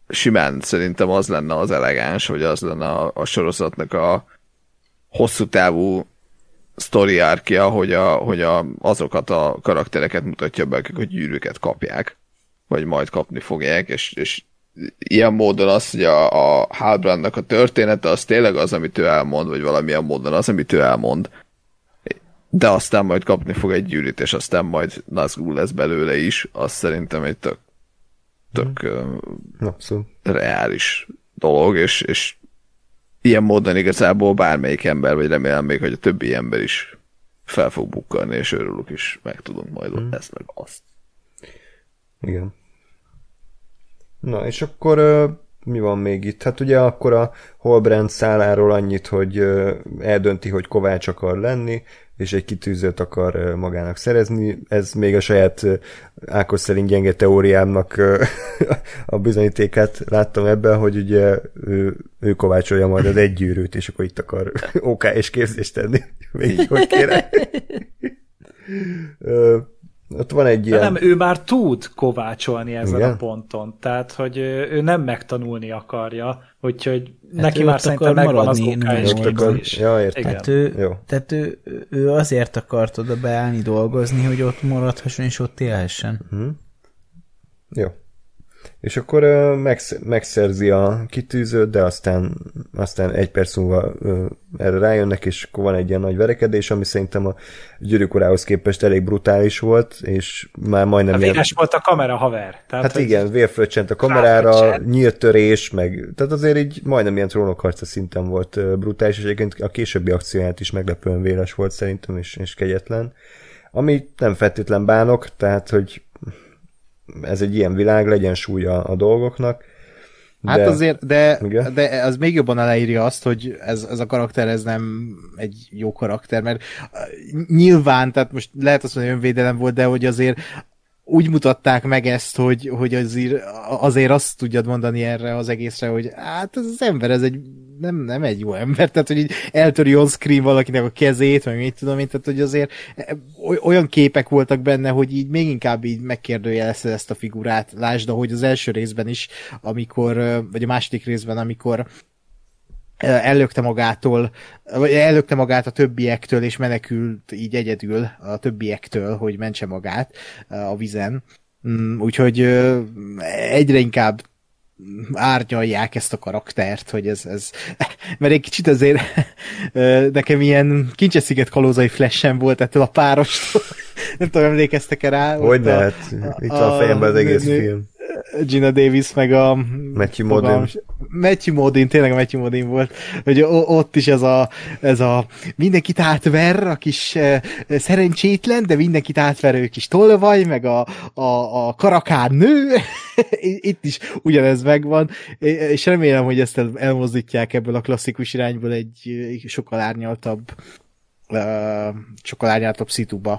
simán szerintem az lenne az elegáns, hogy az lenne a, a sorozatnak a hosszú távú sztori árkja, hogy, a, hogy a, azokat a karaktereket mutatja be, akik a gyűrűket kapják vagy majd kapni fogják, és, és ilyen módon az, hogy a, a Halbrandnak a története az tényleg az, amit ő elmond, vagy valamilyen módon az, amit ő elmond. De aztán majd kapni fog egy gyűrűt, és aztán majd Nazgul lesz belőle is, az szerintem egy tök, tök mm. reális dolog, és, és ilyen módon igazából bármelyik ember, vagy remélem még, hogy a többi ember is fel fog bukkanni, és örülök is meg tudunk majd mm. ezt meg azt. Igen. Na, és akkor mi van még itt? Hát ugye akkor a Holbrand száláról annyit, hogy eldönti, hogy Kovács akar lenni, és egy kitűzőt akar magának szerezni. Ez még a saját Ákos szerint gyenge teóriámnak *laughs* a bizonyítékát láttam ebben, hogy ugye ő, ő kovácsolja majd az egy gyűrűt, és akkor itt akar *laughs* OK és képzést tenni. *laughs* Még hogy kérem. Ott van egy ilyen... De nem, ő már tud kovácsolni ezen Igen? a ponton, tehát, hogy ő nem megtanulni akarja, úgyhogy hát neki már szerintem megvan az is. Ja, értem. Tehát, ő, Jó. tehát ő, ő azért akart oda beállni dolgozni, hogy ott maradhasson és ott élhessen. Uh-huh. Jó. És akkor megsz- megszerzi a kitűzőt, de aztán, aztán egy perc múlva erre rájönnek, és akkor van egy ilyen nagy verekedés, ami szerintem a gyűrűkorához képest elég brutális volt, és már majdnem... A hát véres ilyen... volt a kamera, haver. Tehát, hát igen, vérfröccsent a kamerára, nyílt törés, meg... Tehát azért így majdnem ilyen trónokharca szinten volt brutális, és egyébként a későbbi akcióját is meglepően véres volt szerintem, és, és kegyetlen. Ami nem feltétlen bánok, tehát, hogy ez egy ilyen világ, legyen súlya a dolgoknak. Hát de, hát azért, de, de az még jobban aláírja azt, hogy ez, ez a karakter ez nem egy jó karakter, mert nyilván, tehát most lehet azt mondani, hogy önvédelem volt, de hogy azért úgy mutatták meg ezt, hogy, hogy azért, azért azt tudjad mondani erre az egészre, hogy hát ez az ember, ez egy nem, nem egy jó ember, tehát hogy így eltöri on screen valakinek a kezét, meg mit tudom én, tehát hogy azért olyan képek voltak benne, hogy így még inkább így megkérdőjelezte ezt a figurát. Lásd, hogy az első részben is, amikor, vagy a második részben, amikor ellökte magától, vagy ellökte magát a többiektől, és menekült így egyedül a többiektől, hogy mentse magát a vizen. Mm, úgyhogy egyre inkább árnyalják ezt a karaktert, hogy ez, ez *laughs* mert egy kicsit azért nekem ilyen kincsesziget kalózai flashem volt ettől a párostól. *laughs* Nem tudom, emlékeztek-e rá? Hogy lehet? Itt a, a fejemben az egész nő, film. Gina Davis, meg a... Matthew Modin. Matthew Modin, tényleg a Matthew Modin volt, hogy ott is ez a, ez a mindenkit átver, a kis uh, szerencsétlen, de mindenkit átverő kis tolvaj, meg a, a, a karakár nő, *laughs* itt is ugyanez megvan, és remélem, hogy ezt elmozdítják ebből a klasszikus irányból egy sokkal árnyaltabb uh, sokkal árnyaltabb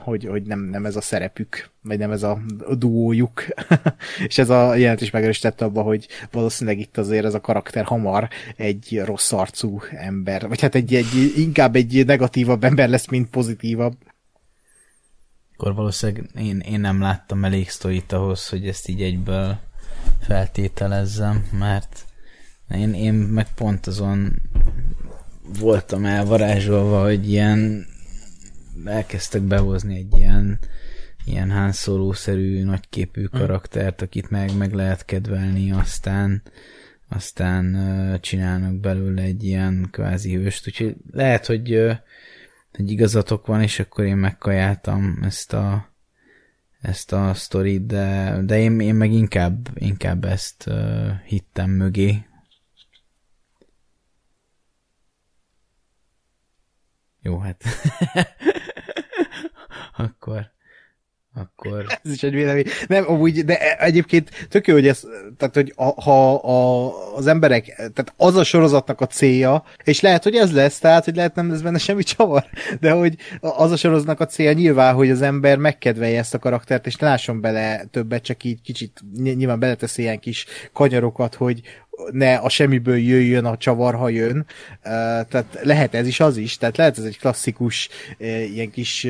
hogy, hogy nem, nem ez a szerepük, vagy nem ez a duójuk. *laughs* és ez a jelent is megerősítette abba, hogy valószínűleg itt azért ez a karakter hamar egy rossz arcú ember, vagy hát egy, egy inkább egy negatívabb ember lesz, mint pozitívabb. Akkor valószínűleg én, én nem láttam elég sztorit ahhoz, hogy ezt így egyből feltételezzem, mert én, én meg pont azon voltam elvarázsolva, hogy ilyen elkezdtek behozni egy ilyen ilyen Han Solo-szerű nagyképű hm. karaktert, akit meg, meg lehet kedvelni, aztán aztán uh, csinálnak belőle egy ilyen kvázi hőst, úgyhogy lehet, hogy, uh, hogy igazatok van, és akkor én megkajáltam ezt a ezt a sztorit, de, de én, én meg inkább, inkább ezt uh, hittem mögé, Jó, hát. *laughs* Akkor akkor... *laughs* Ez is egy vélemény. Nem, amúgy, de egyébként tök jó, hogy ez, tehát, hogy a, ha a, az emberek, tehát az a sorozatnak a célja, és lehet, hogy ez lesz, tehát, hogy lehet nem lesz benne semmi csavar, de hogy az a sorozatnak a célja nyilván, hogy az ember megkedvelje ezt a karaktert, és ne lásson bele többet, csak így kicsit nyilván beleteszi ilyen kis kanyarokat, hogy, ne a semmiből jöjjön a csavar, ha jön. Tehát lehet ez is az is, tehát lehet ez egy klasszikus ilyen kis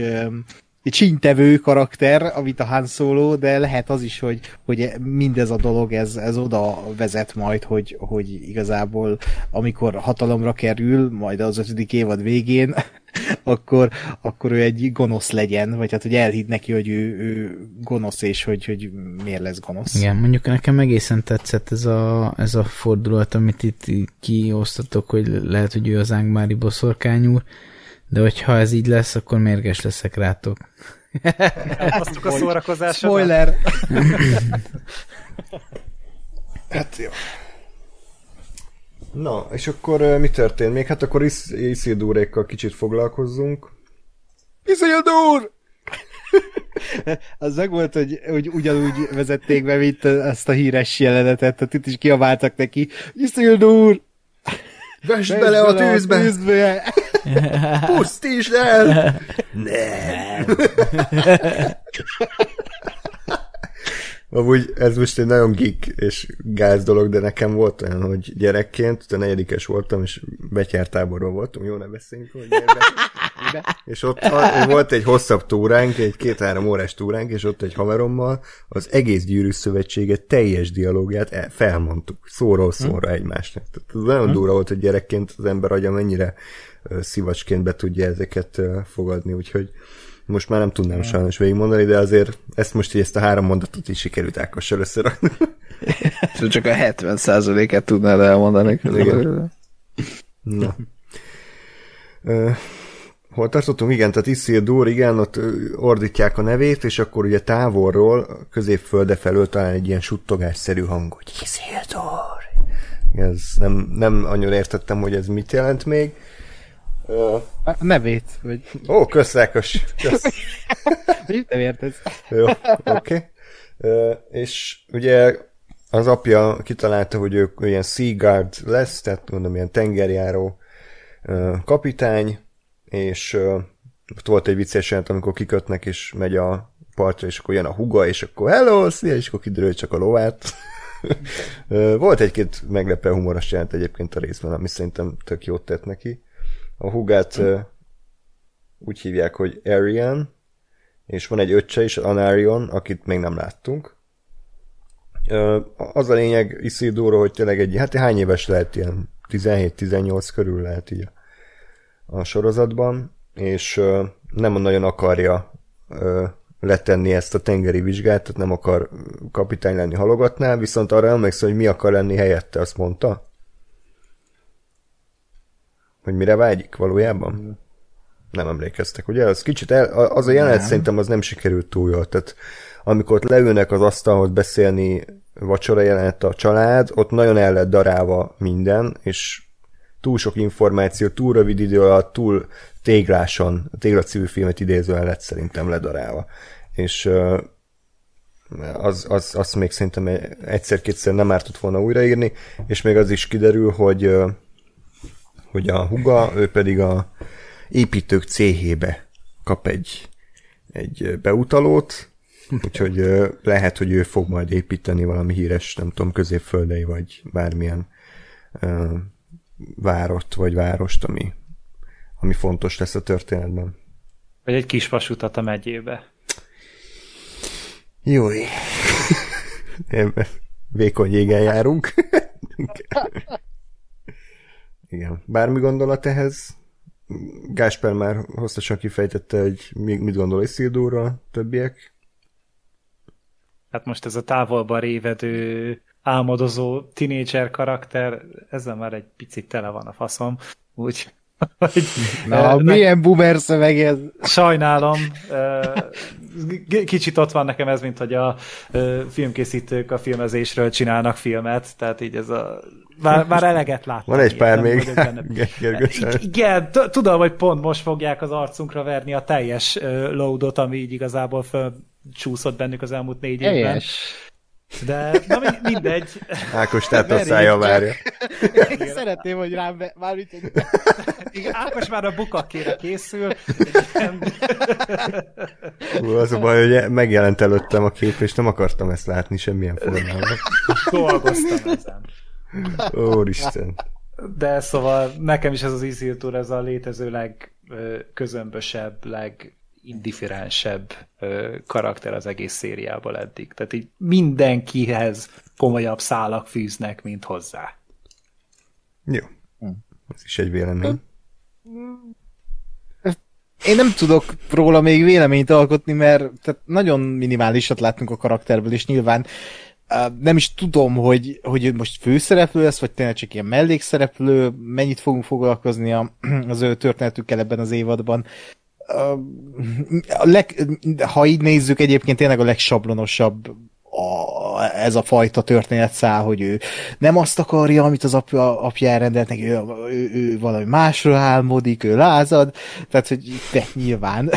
uh, csíntevő karakter, amit a Han Solo, de lehet az is, hogy, hogy mindez a dolog, ez, ez oda vezet majd, hogy, hogy igazából amikor hatalomra kerül, majd az ötödik évad végén, *laughs* akkor, akkor ő egy gonosz legyen, vagy hát, hogy elhidd neki, hogy ő, ő gonosz, és hogy, hogy miért lesz gonosz. Igen, mondjuk nekem egészen tetszett ez a, ez a fordulat, amit itt kiosztatok, hogy lehet, hogy ő az Ángmári boszorkány úr, de hogyha ez így lesz, akkor mérges leszek rátok. *laughs* Elhoztuk a szórakozásodat. Spoiler! *laughs* hát jó. Na, és akkor mi történt? Még hát akkor Is- Isildúrékkal kicsit foglalkozzunk. Isildur! *laughs* az meg volt, hogy, hogy ugyanúgy vezették be, mint ezt a híres jelenetet, tehát itt is kiabáltak neki, Isildur! Vesd bele a tűzbe! A tűzbe. Pusztítsd el! *laughs* Nem! Amúgy ez most egy nagyon geek és gáz dolog, de nekem volt olyan, hogy gyerekként, a negyedikes voltam, és betyártáborban voltam, jó, ne beszéljünk, hogy és ott volt egy hosszabb túránk, egy két-három órás túránk, és ott egy haverommal az egész gyűrűs szövetséget teljes dialógiát felmondtuk, szóról szóra egymásnak. Tehát ez nagyon durva volt, hogy gyerekként az ember agya mennyire szivacsként be tudja ezeket fogadni, úgyhogy most már nem tudnám sajnos végigmondani, de azért ezt most így ezt a három mondatot is sikerült Ákossal összerakni. Csak a 70%-et tudnád elmondani. Na. Hol tartottunk? Igen, tehát Isildur, igen, ott ordítják a nevét, és akkor ugye távolról, középfölde felől talán egy ilyen suttogásszerű hang, hogy Isildur. Ez nem, nem annyira értettem, hogy ez mit jelent még. A nevét, vagy... Ó, kösz, Ákos. Kösz. *laughs* Nem érted? Jó, oké. Okay. És ugye az apja kitalálta, hogy ő ilyen Sea Guard lesz, tehát mondom, ilyen tengerjáró kapitány, és ott volt egy vicces jelent, amikor kikötnek, és megy a partra, és akkor jön a huga, és akkor hello, szia, és akkor kiderül csak a lovát. *laughs* Volt egy-két meglepő humoros jelent egyébként a részben, ami szerintem tök jót tett neki. A hugát úgy hívják, hogy Arian, és van egy öccse is, Anarion, akit még nem láttunk. Az a lényeg Isidóra, hogy tényleg egy, hát hány éves lehet ilyen 17-18 körül lehet így a sorozatban, és nem nagyon akarja letenni ezt a tengeri vizsgát, tehát nem akar kapitány lenni halogatnál, viszont arra emlékszem, hogy mi akar lenni helyette, azt mondta? Hogy mire vágyik valójában? Nem emlékeztek, ugye? Az kicsit el, az a jelenet nem. szerintem az nem sikerült túl jól, tehát amikor ott leülnek az asztalhoz beszélni vacsora jelenet a család, ott nagyon el lett darálva minden, és túl sok információ, túl rövid idő alatt, túl tégláson, a tégla című filmet idézően lett szerintem ledarálva. És az, az, azt még szerintem egyszer-kétszer nem ártott volna újraírni, és még az is kiderül, hogy, hogy a huga, ő pedig a építők céhébe kap egy, egy beutalót, úgyhogy lehet, hogy ő fog majd építeni valami híres, nem tudom, középföldei, vagy bármilyen várost, vagy várost, ami, ami fontos lesz a történetben. Vagy egy kis vasutat a megyébe. Jói. *laughs* Vékony jégen járunk. *laughs* Igen. Bármi gondolat ehhez? Gásper már hosszasan kifejtette, hogy mit gondol Isildurra többiek. Hát most ez a távolba révedő álmodozó tinédzser karakter, ezzel már egy picit tele van a faszom, úgy *laughs* hogy, Na, uh, milyen boomer szöveg ez? Sajnálom. Kicsit ott van nekem ez, mint hogy a filmkészítők a filmezésről csinálnak filmet, tehát így ez a... Már, már eleget láttam. Van egy pár még. *laughs* Igen, tudom, hogy pont most fogják az arcunkra verni a teljes loadot, ami így igazából fölcsúszott bennük az elmúlt négy évben. Helyes. De, na mindegy. *laughs* Ákos tehát a szája várja. Szeretném, hogy rám be... Már mit Igen, Ákos már a bukakére készül. *laughs* Hú, az a baj, hogy megjelent előttem a kép, és nem akartam ezt látni semmilyen formában. Dolgoztam ezen. Úristen. De szóval nekem is ez az Easy Tour, ez a létező legközömbösebb, leg indifferensebb karakter az egész szériából eddig. Tehát így mindenkihez komolyabb szálak fűznek, mint hozzá. Jó. Ez is egy vélemény. Én nem tudok róla még véleményt alkotni, mert tehát nagyon minimálisat látunk a karakterből, és nyilván uh, nem is tudom, hogy, hogy most főszereplő lesz, vagy tényleg csak ilyen mellékszereplő, mennyit fogunk foglalkozni a, *clears throat* az ő történetükkel ebben az évadban. A leg, ha így nézzük, egyébként tényleg a legsablonosabb a, ez a fajta történetszál, hogy ő nem azt akarja, amit az apja, apja elrendelt neki, ő, ő, ő valami másról álmodik, ő lázad, tehát, hogy de nyilván.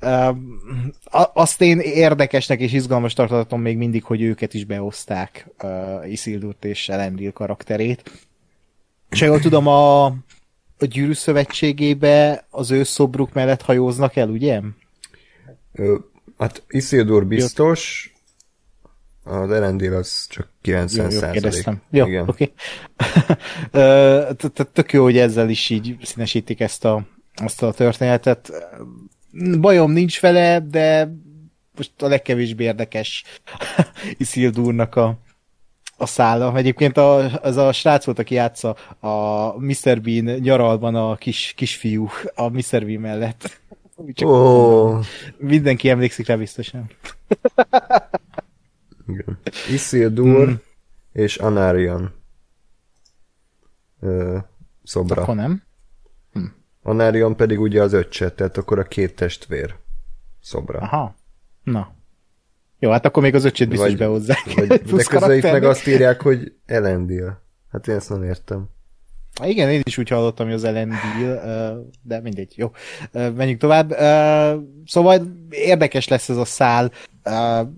*laughs* azt én érdekesnek és izgalmas tartatom még mindig, hogy őket is behozták, uh, Isildurt és Elendil karakterét. És jól tudom, a a gyűrű szövetségébe az ő szobruk mellett hajóznak el, ugye? Ö, hát Isildur biztos, az Erendil az csak 90 jó, jó, kérdeztem. Jó, Igen. oké. *laughs* Okay. Tök jó, hogy ezzel is így színesítik ezt a, azt a történetet. Bajom nincs vele, de most a legkevésbé érdekes *laughs* Isildurnak a, a szála. Egyébként a, az a srác volt, aki játsza a Mr. Bean nyaralban a kis, kisfiú a Mr. Bean mellett. Csak oh. Mindenki emlékszik rá biztosan. *laughs* Isildur mm. és Anarion Ö, szobra. Akkor nem? Hm. Anarion pedig ugye az öccse, tehát akkor a két testvér szobra. Aha. Na. Jó, hát akkor még az öcsét biztos vagy, behozzák. Vagy, de közben itt meg azt írják, hogy Elendil. Hát én ezt nem értem. Há, igen, én is úgy hallottam, hogy az Elendil, de mindegy, jó. Menjünk tovább. Szóval érdekes lesz ez a szál,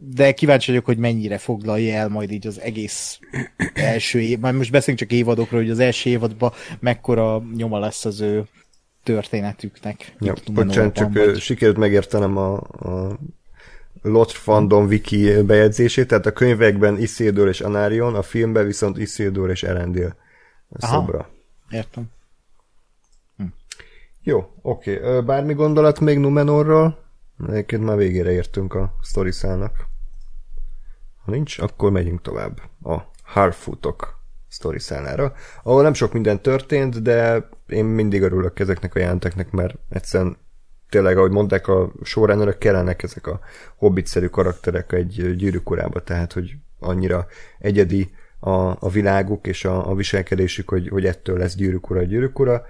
de kíváncsi vagyok, hogy mennyire foglalja el majd így az egész első év. Majd most beszélünk csak évadokról, hogy az első évadban mekkora nyoma lesz az ő történetüknek. Ja, bocsánat, csak vagy... sikerült megértenem a, a Lot Fandom wiki bejegyzését, tehát a könyvekben Isildur és Anarion, a filmben viszont Isildur és Aha. szobra. Értem. Jó, oké. Okay. Bármi gondolat még Numenorról? Egyébként már végére értünk a sztoriszának. Ha nincs, akkor megyünk tovább a Harfootok sztoriszánára, ahol nem sok minden történt, de én mindig örülök ezeknek a jelenteknek, mert egyszerűen tényleg, ahogy mondták, a showrunnerök kellenek ezek a hobbitszerű karakterek egy gyűrűk urába, tehát, hogy annyira egyedi a, a világuk és a, a viselkedésük, hogy, hogy ettől lesz gyűrűk ura, gyűrűk ura.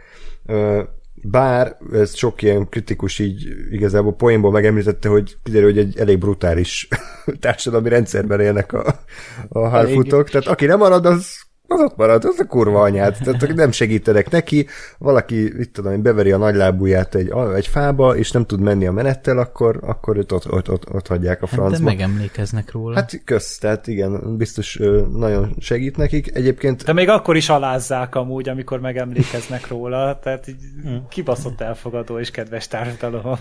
Ö, Bár ez sok ilyen kritikus így igazából poénból megemlítette, hogy kiderül, hogy egy elég brutális *laughs* társadalmi rendszerben élnek a, a Harfootok, tehát aki nem marad, az az ott marad, az a kurva anyát. Tehát nem segítenek neki, valaki, itt tudom, én, beveri a nagylábúját egy, egy fába, és nem tud menni a menettel, akkor, akkor őt ott, ott, ott, ott hagyják a Hát de francba. megemlékeznek róla. Hát kösz, tehát igen, biztos nagyon segít nekik. Egyébként De még akkor is alázzák amúgy, amikor megemlékeznek róla, tehát így kibaszott elfogadó és kedves társadalom.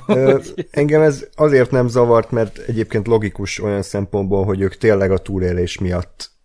Engem ez azért nem zavart, mert egyébként logikus olyan szempontból, hogy ők tényleg a túlélés miatt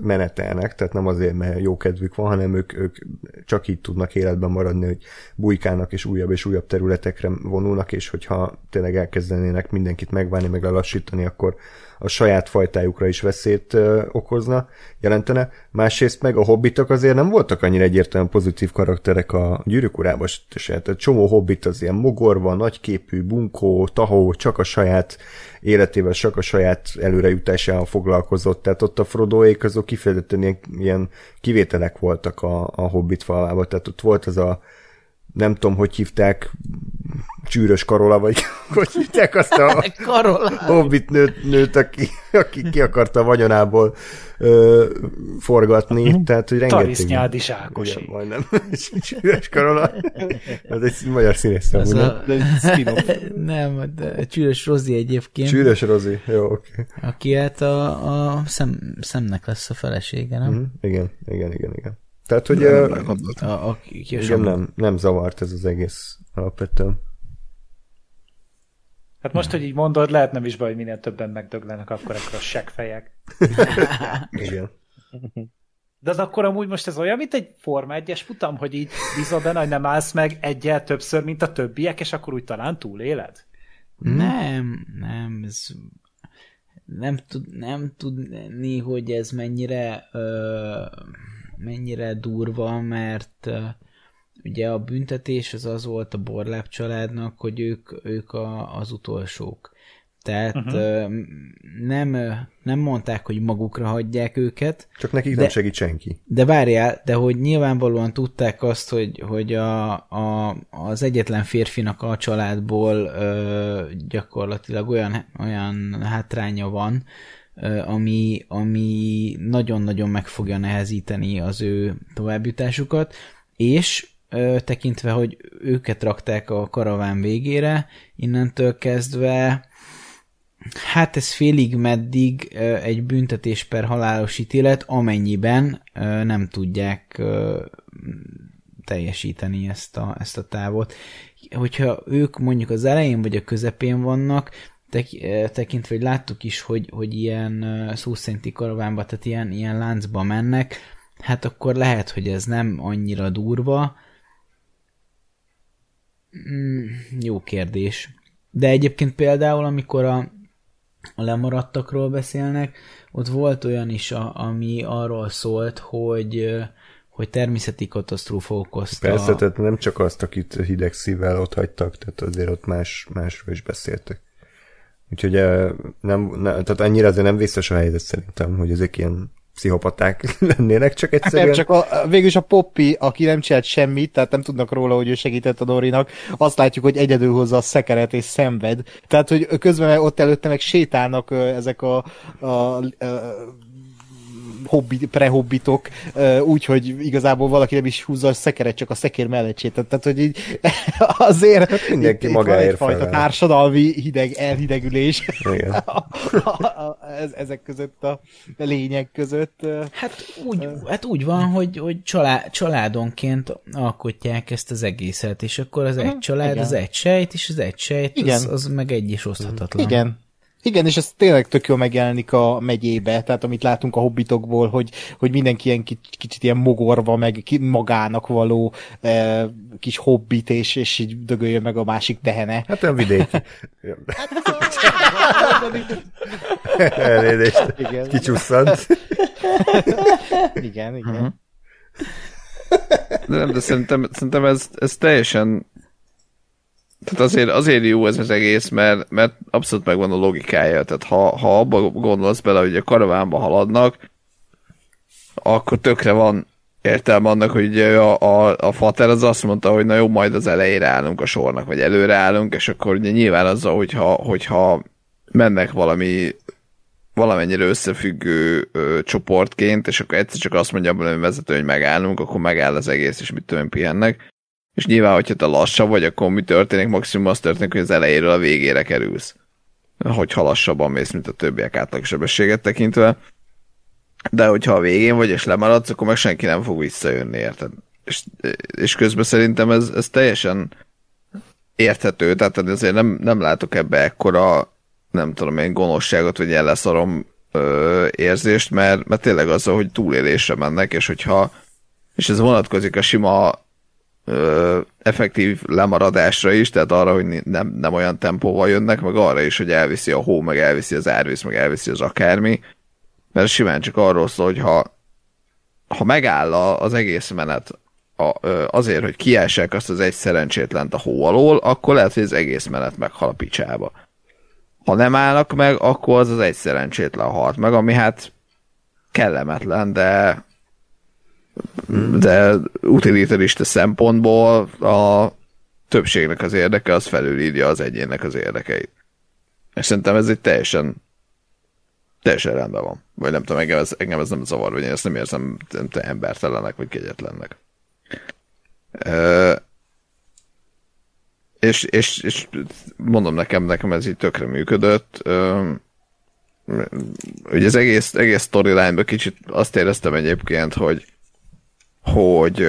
menetelnek, tehát nem azért, mert jó kedvük van, hanem ők, ők csak így tudnak életben maradni, hogy bujkálnak és újabb és újabb területekre vonulnak, és hogyha tényleg elkezdenének mindenkit megválni, meg lelassítani, akkor a saját fajtájukra is veszélyt okozna, jelentene. Másrészt meg a hobbitok azért nem voltak annyira egyértelműen pozitív karakterek a gyűrűk urában se. Tehát csomó hobbit az ilyen mogorva, nagyképű, bunkó, tahó, csak a saját életével, csak a saját előrejutásával foglalkozott. Tehát ott a Frodoék azok kifejezetten ilyen, ilyen kivételek voltak a, a hobbit falvában. Tehát ott volt az a nem tudom, hogy hívták, csűrös karola, vagy *laughs* hogy hívták azt a *laughs* hobbit nőt, nőt aki, aki ki akarta a vagyonából ö, forgatni, tehát hogy rengeteg... Tarisznyádi Zsákosi. Igen, majdnem. *laughs* Csűrös karola. Ez egy magyar színész. Az a... nem? De spin-off. Nem, de Csűrös Rozi egyébként, Csűrös Rozi. Jó, oké. aki hát a, a szem, szemnek lesz a felesége, nem? Mhm, Igen, igen, igen, igen. Tehát, hogy Nem gondoltam. A, a, ki a igen, Samu. nem, nem zavart ez az egész alapvetően. Hát most, hogy így mondod, lehet nem is baj, hogy minél többen megdöglenek, akkor akkor a seggfejek. *laughs* Igen. De az akkor amúgy most ez olyan, mint egy Forma 1-es futam, hogy így bízol benne, hogy nem állsz meg egyel többször, mint a többiek, és akkor úgy talán túléled? Nem, nem, ez nem, tud, nem tudni, hogy ez mennyire ö, mennyire durva, mert ugye a büntetés az az volt a Borláb családnak, hogy ők, ők a, az utolsók. Tehát uh-huh. nem, nem mondták, hogy magukra hagyják őket, Csak nekik De- nem segít senki. de várjál, de hogy nyilvánvalóan tudták azt, hogy, hogy a, a, az egyetlen férfinak a családból ö, gyakorlatilag olyan, olyan hátránya van, ami, ami nagyon-nagyon meg fogja nehezíteni az ő továbbjutásukat, és tekintve, hogy őket rakták a karaván végére, innentől kezdve Hát ez félig meddig egy büntetés per halálos ítélet, amennyiben nem tudják teljesíteni ezt a, ezt a távot. Hogyha ők mondjuk az elején vagy a közepén vannak, tek- ö, tekintve, hogy láttuk is, hogy, hogy ilyen ö, szó szerinti karavánba, tehát ilyen, ilyen láncba mennek, hát akkor lehet, hogy ez nem annyira durva. Mm, jó kérdés. De egyébként például, amikor a, a lemaradtakról beszélnek, ott volt olyan is, a, ami arról szólt, hogy ö, hogy természeti katasztrófa okozta. Persze, tehát nem csak azt, akit hideg szívvel ott hagytak, tehát azért ott más, másról is beszéltek. Úgyhogy nem, nem, tehát annyira azért nem vészes a helyzet szerintem, hogy ezek ilyen pszichopaták *laughs* lennének, csak egyszerűen... Nem, csak a, végülis a Poppy, aki nem csinált semmit, tehát nem tudnak róla, hogy ő segített a Dorinak, azt látjuk, hogy egyedül hozza a szekeret és szenved. Tehát, hogy közben ott előtte meg sétálnak ezek a, a, a hobbi, prehobbitok, úgy, hogy igazából valaki nem is húzza a szekeret, csak a szekér mellett sétál. Tehát, hogy így *laughs* azért Hát mindenki itt, itt van magáért egyfajta felel. társadalmi hideg, elhidegülés Igen. *laughs* ez, ezek között a lények között. Hát úgy, hát úgy van, hogy, hogy család, családonként alkotják ezt az egészet, és akkor az egy család, igen. az egy sejt, és az egy sejt, Igen. az, az meg egy is oszthatatlan. Igen. Igen, és ez tényleg tök jól megjelenik a megyébe, tehát amit látunk a hobbitokból, hogy, hogy mindenki ilyen kicsit, kicsit ilyen mogorva, meg magának való e, kis hobbit, és, és így dögöljön meg a másik tehene. Hát olyan vidéki. Elnézést. Igen. Kicsusszant. Igen, igen. Mhm. De nem, de szerintem, szerintem ez, ez teljesen tehát azért, azért jó ez az egész, mert, mert abszolút megvan a logikája. Tehát ha, ha abba gondolsz bele, hogy a karavánba haladnak, akkor tökre van értelme annak, hogy a, a, a fater az azt mondta, hogy na jó, majd az elejére állunk a sornak, vagy előre állunk, és akkor ugye nyilván azzal, hogyha, hogyha mennek valami valamennyire összefüggő ö, csoportként, és akkor egyszer csak azt mondja a vezető, hogy megállunk, akkor megáll az egész, és mit tudom, pihennek. És nyilván, hogyha te lassabb vagy, akkor mi történik? Maximum az történik, hogy az elejéről a végére kerülsz. Hogyha lassabban mész, mint a többiek átlagsebességet tekintve. De hogyha a végén vagy, és lemaradsz, akkor meg senki nem fog visszajönni, érted? És, és közben szerintem ez, ez teljesen érthető, tehát azért nem, nem látok ebbe ekkora, nem tudom én, gonoszságot, vagy elleszarom ö, érzést, mert, mert tényleg az, hogy túlélésre mennek, és hogyha és ez vonatkozik a sima ö, effektív lemaradásra is, tehát arra, hogy nem, nem olyan tempóval jönnek, meg arra is, hogy elviszi a hó, meg elviszi az árvíz, meg elviszi az akármi, mert simán csak arról szól, hogy ha, ha megáll az egész menet a, azért, hogy kiássák azt az egy szerencsétlent a hó alól, akkor lehet, hogy az egész menet meghal a picsába. Ha nem állnak meg, akkor az az egy szerencsétlen halt meg, ami hát kellemetlen, de de utilitarista szempontból a többségnek az érdeke az felülírja az egyének az érdekeit. És szerintem ez egy teljesen teljesen rendben van. Vagy nem tudom, engem ez, engem ez nem zavar, vagy én ezt nem érzem nem tudom, embertelenek, vagy kegyetlennek. Ö, és, és, és mondom nekem, nekem ez így tökre működött. Ö, ugye az egész, egész storyline kicsit azt éreztem egyébként, hogy hogy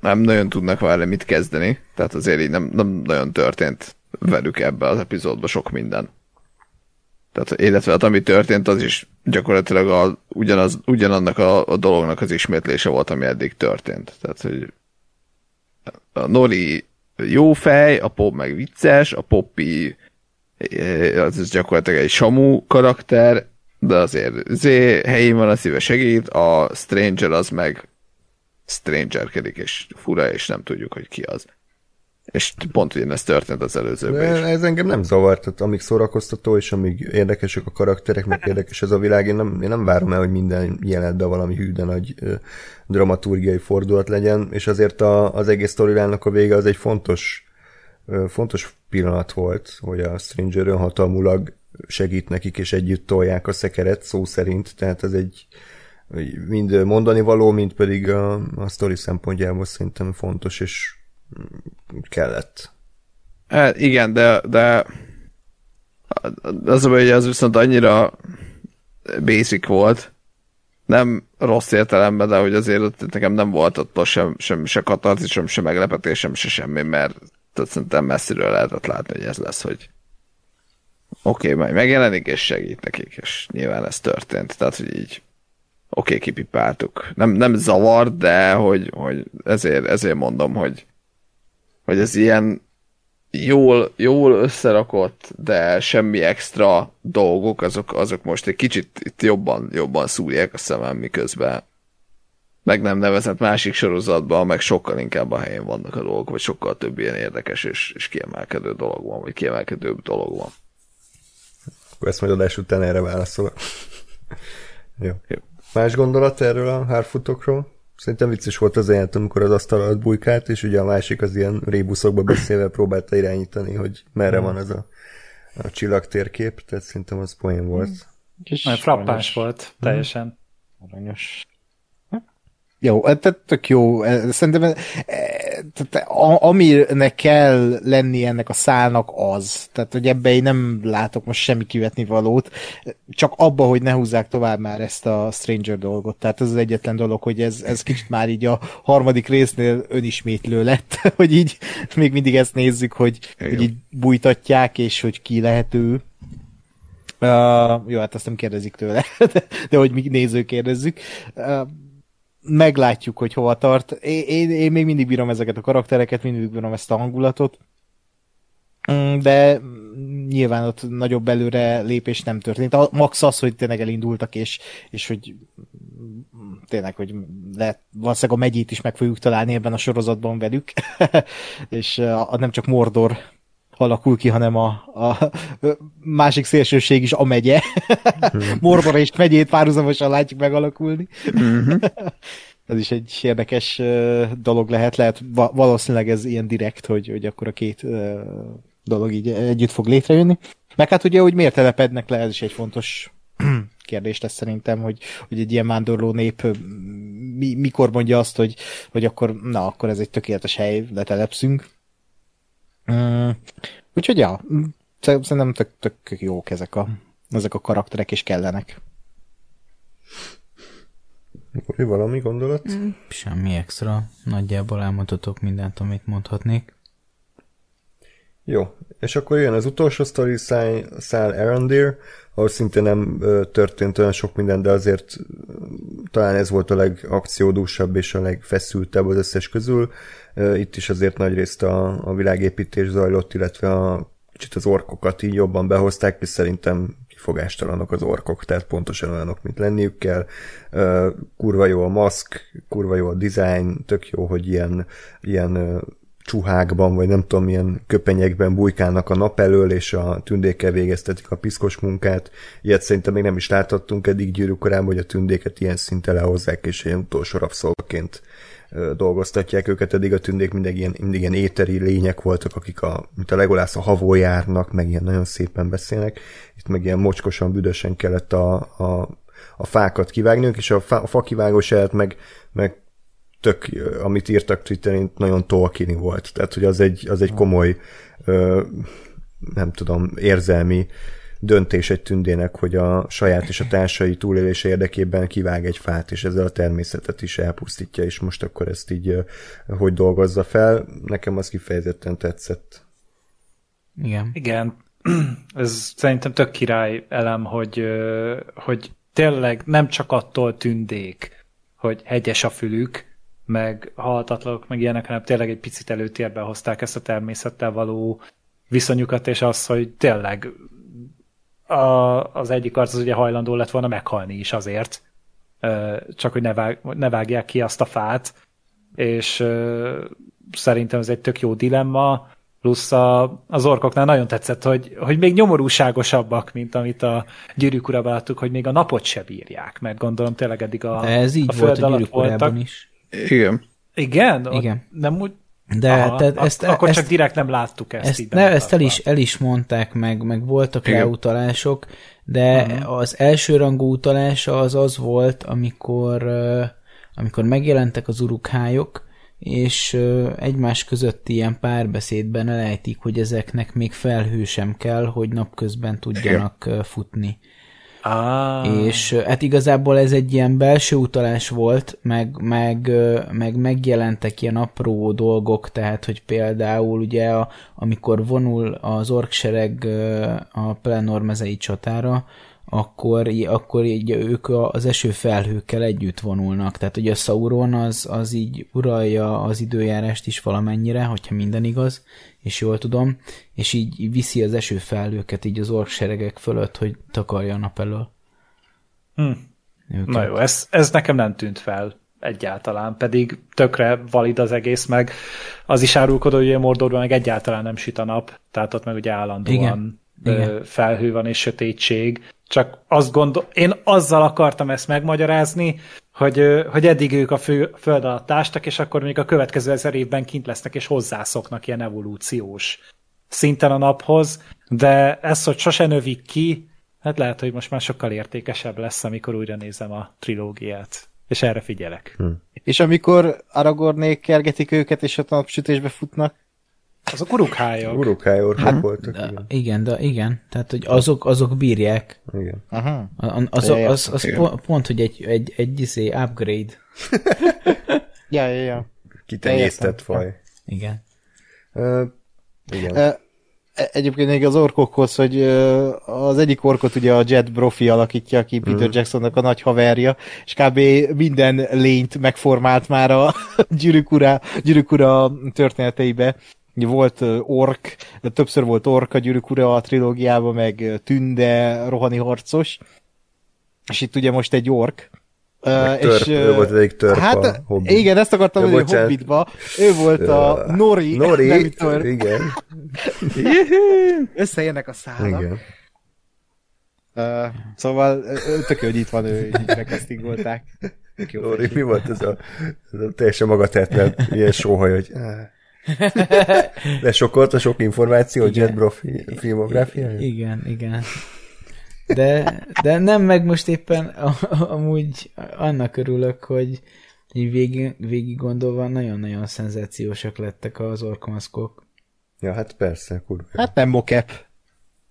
nem nagyon tudnak vele mit kezdeni, tehát azért így nem, nem nagyon történt velük ebbe az epizódban sok minden. Tehát, illetve hát, ami történt, az is gyakorlatilag a, ugyanaz, ugyanannak a, a dolognak az ismétlése volt, ami eddig történt. Tehát, hogy a Nori jó fej, a Pop meg vicces, a Poppy az is gyakorlatilag egy Samu karakter, de azért zé, helyén van a szíve segít, a Stranger az meg strangerkedik, és fura, és nem tudjuk, hogy ki az. És pont ugyanezt történt az előzőben is. Ez engem nem zavart, tehát amíg szórakoztató, és amíg érdekesek a karakterek, meg érdekes ez a világ, én nem, én nem várom el, hogy minden jelenetben valami hű, de nagy ö, dramaturgiai fordulat legyen, és azért a, az egész storyline a vége az egy fontos, ö, fontos pillanat volt, hogy a Stranger önhatalmulag segít nekik, és együtt tolják a szekeret, szó szerint, tehát ez egy mind mondani való, mind pedig a, a sztori szempontjából szerintem fontos, és kellett. Hát igen, de, de az, hogy az viszont annyira basic volt, nem rossz értelemben, de hogy azért nekem nem volt ott sem, sem se katarzisem, sem meglepetésem, se semmi, mert tehát szerintem messziről lehetett látni, hogy ez lesz, hogy oké, okay, majd megjelenik, és segít nekik, és nyilván ez történt. Tehát, hogy így oké, okay, kipipáltuk. Nem, nem zavar, de hogy, hogy ezért, ezért mondom, hogy, hogy ez ilyen jól, jól összerakott, de semmi extra dolgok, azok, azok most egy kicsit itt jobban, jobban szúrják a szemem, miközben meg nem nevezett másik sorozatban, meg sokkal inkább a helyén vannak a dolgok, vagy sokkal több ilyen érdekes és, és kiemelkedő dolog van, vagy kiemelkedőbb dolog van. Akkor ezt majd adás után erre válaszolok. *laughs* Jó. Jó. Más gondolat erről a hárfutokról? Szerintem vicces volt az jelent, amikor az asztal alatt bujkált, és ugye a másik az ilyen rébuszokba beszélve próbálta irányítani, hogy merre van az a, a csillagtérkép, tehát szerintem az poén volt. Nagyon frappáns volt, teljesen. Aranyos. Jó, tehát tök jó. Szerintem tehát, aminek kell lenni ennek a szálnak az. Tehát, hogy ebbe én nem látok most semmi kivetni valót. Csak abba, hogy ne húzzák tovább már ezt a Stranger dolgot. Tehát ez az egyetlen dolog, hogy ez, ez kicsit már így a harmadik résznél önismétlő lett, *laughs* hogy így még mindig ezt nézzük, hogy, hogy így bújtatják, és hogy ki lehet ő. Uh, jó, hát azt nem kérdezik tőle, *laughs* de, de hogy mi nézők kérdezzük. Uh, meglátjuk, hogy hova tart. Én, én, én még mindig bírom ezeket a karaktereket, mindig bírom ezt a hangulatot. Mm, De nyilván ott nagyobb előre lépés nem történt. A max az, hogy tényleg elindultak, és, és hogy tényleg, hogy lehet, valószínűleg a megyét is meg fogjuk találni ebben a sorozatban velük, *laughs* és a nem csak Mordor alakul ki, hanem a, a másik szélsőség is a megye. *laughs* Mordor és megyét párhuzamosan látjuk megalakulni. *laughs* ez is egy érdekes dolog lehet, lehet va- valószínűleg ez ilyen direkt, hogy, hogy akkor a két dolog így együtt fog létrejönni. Meg hát ugye, hogy miért telepednek le, ez is egy fontos *clears throat* kérdés lesz szerintem, hogy, hogy egy ilyen vándorló nép mi, mikor mondja azt, hogy, hogy akkor, na, akkor ez egy tökéletes hely, letelepszünk. Mm, úgyhogy ja, szer- szerintem tök, tök jók ezek a, ezek a karakterek, és kellenek. Úri, valami gondolat? Semmi extra. Nagyjából elmondhatok mindent, amit mondhatnék. Jó, és akkor jön az utolsó sztori szál, szál Arondir, ahol szintén nem történt olyan sok minden, de azért talán ez volt a legakciódúsabb és a legfeszültebb az összes közül. Itt is azért nagyrészt a, a világépítés zajlott, illetve a kicsit az orkokat így jobban behozták, és szerintem kifogástalanok az orkok, tehát pontosan olyanok, mint lenniük kell. Kurva jó a maszk, kurva jó a design, tök jó, hogy ilyen, ilyen csuhákban, vagy nem tudom, milyen köpenyekben bujkálnak a nap elől, és a tündékkel végeztetik a piszkos munkát. Ilyet szerintem még nem is láthattunk eddig gyűrűkorában, hogy a tündéket ilyen szinten lehozzák, és ilyen utolsó rabszolgaként dolgoztatják őket, eddig a tündék mindig ilyen, mindig ilyen éteri lények voltak, akik a, mint a legolász a havó járnak, meg ilyen nagyon szépen beszélnek. Itt meg ilyen mocskosan, büdösen kellett a, a, a fákat kivágnunk, és a, fa, a fakivágós meg, meg tök, amit írtak Twitteren, nagyon Tolkieni volt. Tehát, hogy az egy, az egy komoly, ö, nem tudom, érzelmi döntés egy tündének, hogy a saját és a társai túlélése érdekében kivág egy fát, és ezzel a természetet is elpusztítja, és most akkor ezt így ö, hogy dolgozza fel. Nekem az kifejezetten tetszett. Igen. Igen, *clears throat* ez szerintem tök király elem, hogy, ö, hogy tényleg nem csak attól tündék, hogy hegyes a fülük, meg halhatatlanok, meg ilyenek, hanem tényleg egy picit előtérbe hozták ezt a természettel való viszonyukat, és az, hogy tényleg a, az egyik arc az ugye hajlandó lett volna meghalni is azért, csak hogy ne, vág, ne vágják ki azt a fát, és szerintem ez egy tök jó dilemma, plusz a, az orkoknál nagyon tetszett, hogy, hogy még nyomorúságosabbak, mint amit a gyűrűk urában láttuk, hogy még a napot se bírják, mert gondolom tényleg eddig a, De ez így a volt föld a alatt voltak. is. Igen. Igen? Igen. Nem úgy... De Aha, tehát ak- ezt, akkor ezt, csak direkt nem láttuk ezt, ezt, így ne, ezt el, is, el is mondták, meg, meg voltak Igen. rá utalások, de uh-huh. az első rangú utalása az az volt, amikor, amikor megjelentek az urukhályok, és egymás között ilyen párbeszédben elejtik, hogy ezeknek még felhő sem kell, hogy napközben tudjanak ö, futni. Ah, És hát igazából ez egy ilyen belső utalás volt, meg, meg, meg megjelentek ilyen apró dolgok, tehát, hogy például ugye a, amikor vonul az orksereg a Pelennor mezei csatára, akkor, akkor így ők a- az esőfelhőkkel együtt vonulnak. Tehát ugye a Sauron az, az így uralja az időjárást is valamennyire, hogyha minden igaz, és jól tudom, és így viszi az esőfelhőket így az orkseregek fölött, hogy takarja a nap elől. Hm. Őket. Na jó, ez, ez nekem nem tűnt fel egyáltalán, pedig tökre valid az egész, meg az is árulkodó, hogy ugye Mordorban meg egyáltalán nem süt a nap, tehát ott meg ugye állandóan Igen. Igen. felhő van és sötétség. Csak azt gondol, én azzal akartam ezt megmagyarázni, hogy, hogy eddig ők a fő, föld alatt ástak, és akkor még a következő ezer évben kint lesznek, és hozzászoknak ilyen evolúciós szinten a naphoz, de ez, hogy sose növik ki, hát lehet, hogy most már sokkal értékesebb lesz, amikor újra nézem a trilógiát. És erre figyelek. És amikor Aragornék kergetik őket, és ott a napsütésbe futnak, Azok urukhályok. Urukály orkok hát, voltak, De, igen. igen, de igen, tehát hogy azok, azok bírják. igen. Aha. A- a- Az, Ja, az, az igen. pont, pont, hogy egy, egy, egy izé, upgrade. *laughs* Ja, ja, ja. Kitenyésztett faj. Igen. Uh, igen. E- Egyébként még az orkokhoz, hogy az egyik orkot ugye a Jet Brophy alakítja, aki Peter Mhm. Jacksonnak a nagy haverja, és kb. minden lényt megformált már a *laughs* Gyűrűk Ura, Gyűrűk Ura történeteibe. Volt ork, többször volt ork a Gyűrűk Ura a trilógiában, meg tünde, rohani harcos, és itt ugye most egy ork. Meg törp, ő volt egyik törp a Hát, Hobbit. igen, ezt akartam hogy bocsánat. Hobbitba. Ő volt a. Nori, *laughs* Nori, nevű törp. igen, *laughs* Összejönnek a szálak. igen. Uh, szóval tök jó, hogy itt van, ő így megkasztingolták. Felség. mi volt ez a, ez a teljesen magatetlen ilyen sóhaj, hogy. *laughs* de sokolt a sok információ, Igen. Jet Bro fi- filmográfiája? Igen, igen. De, de nem, meg most éppen a- amúgy annak örülök, hogy így végig, végig gondolva nagyon-nagyon szenzációsak lettek az orkomaszkok. Ja, hát persze, kurva. Hát nem mocap.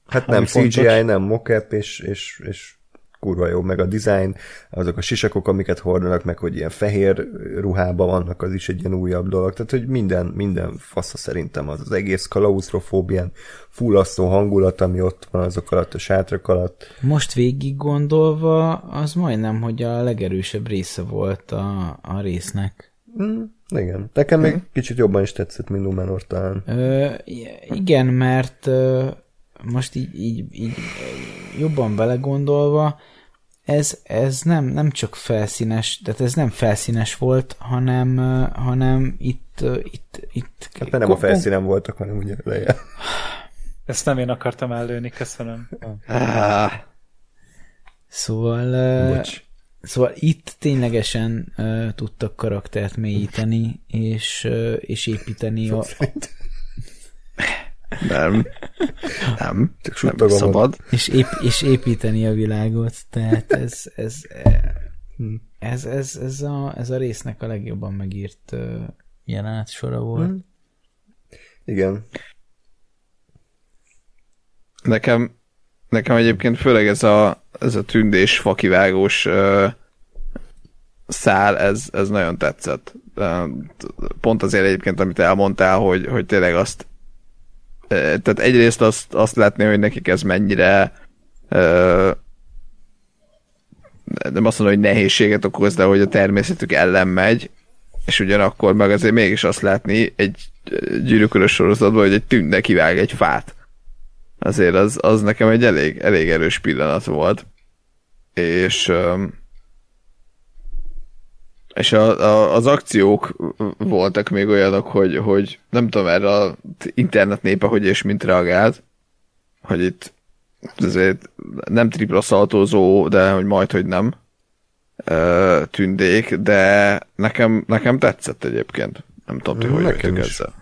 Hát nem ami CGI, fontos. nem mocap, és, és, és kurva jó, meg a design, azok a sisakok, amiket hordanak, meg hogy ilyen fehér ruhában vannak, az is egy ilyen újabb dolog. Tehát, hogy minden, minden fasza szerintem az, az egész klaustrofób, ilyen fullasztó hangulat, ami ott van azok alatt, a sátrak alatt. Most végig gondolva, az majdnem, hogy a legerősebb része volt a, a résznek. Mm, igen. Nekem még kicsit jobban is tetszett, mint Numenor talán. Ö, igen, mert ö, most így, így, így ö, jobban belegondolva, ez, ez nem, nem csak felszínes, tehát ez nem felszínes volt, hanem, ö, hanem itt, ö, itt, itt Hát nem a felszínen voltak, hanem ugye lejjel. Ezt nem én akartam ellőni, köszönöm. Ah, Szóval, Bocs. szóval itt ténylegesen tudtak karaktert mélyíteni, és, és építeni a, nem. Nem. Csak Nem suttogom. szabad. és, ép, és építeni a világot. Tehát ez, ez, ez, ez, ez, a, ez a résznek a legjobban megírt jelenet sora volt. Igen. Nekem, nekem egyébként főleg ez a, ez a tündés, fakivágós uh, szál, ez, ez nagyon tetszett. Pont azért egyébként, amit elmondtál, hogy, hogy tényleg azt tehát egyrészt azt, azt látni, hogy nekik ez mennyire uh, nem azt mondom, hogy nehézséget okoz, de hogy a természetük ellen megy, és ugyanakkor meg azért mégis azt látni egy gyűrűkörös sorozatban, hogy egy tünde kivág egy fát azért az, az nekem egy elég, elég erős pillanat volt. És öm, és a, a, az akciók voltak még olyanok, hogy, hogy nem tudom erre a internet népe, hogy és mint reagált, hogy itt azért nem tripla szaltózó, de hogy majd, hogy nem tündék, de nekem, nekem tetszett egyébként. Nem tudom, ti hogy Nekem ezzel.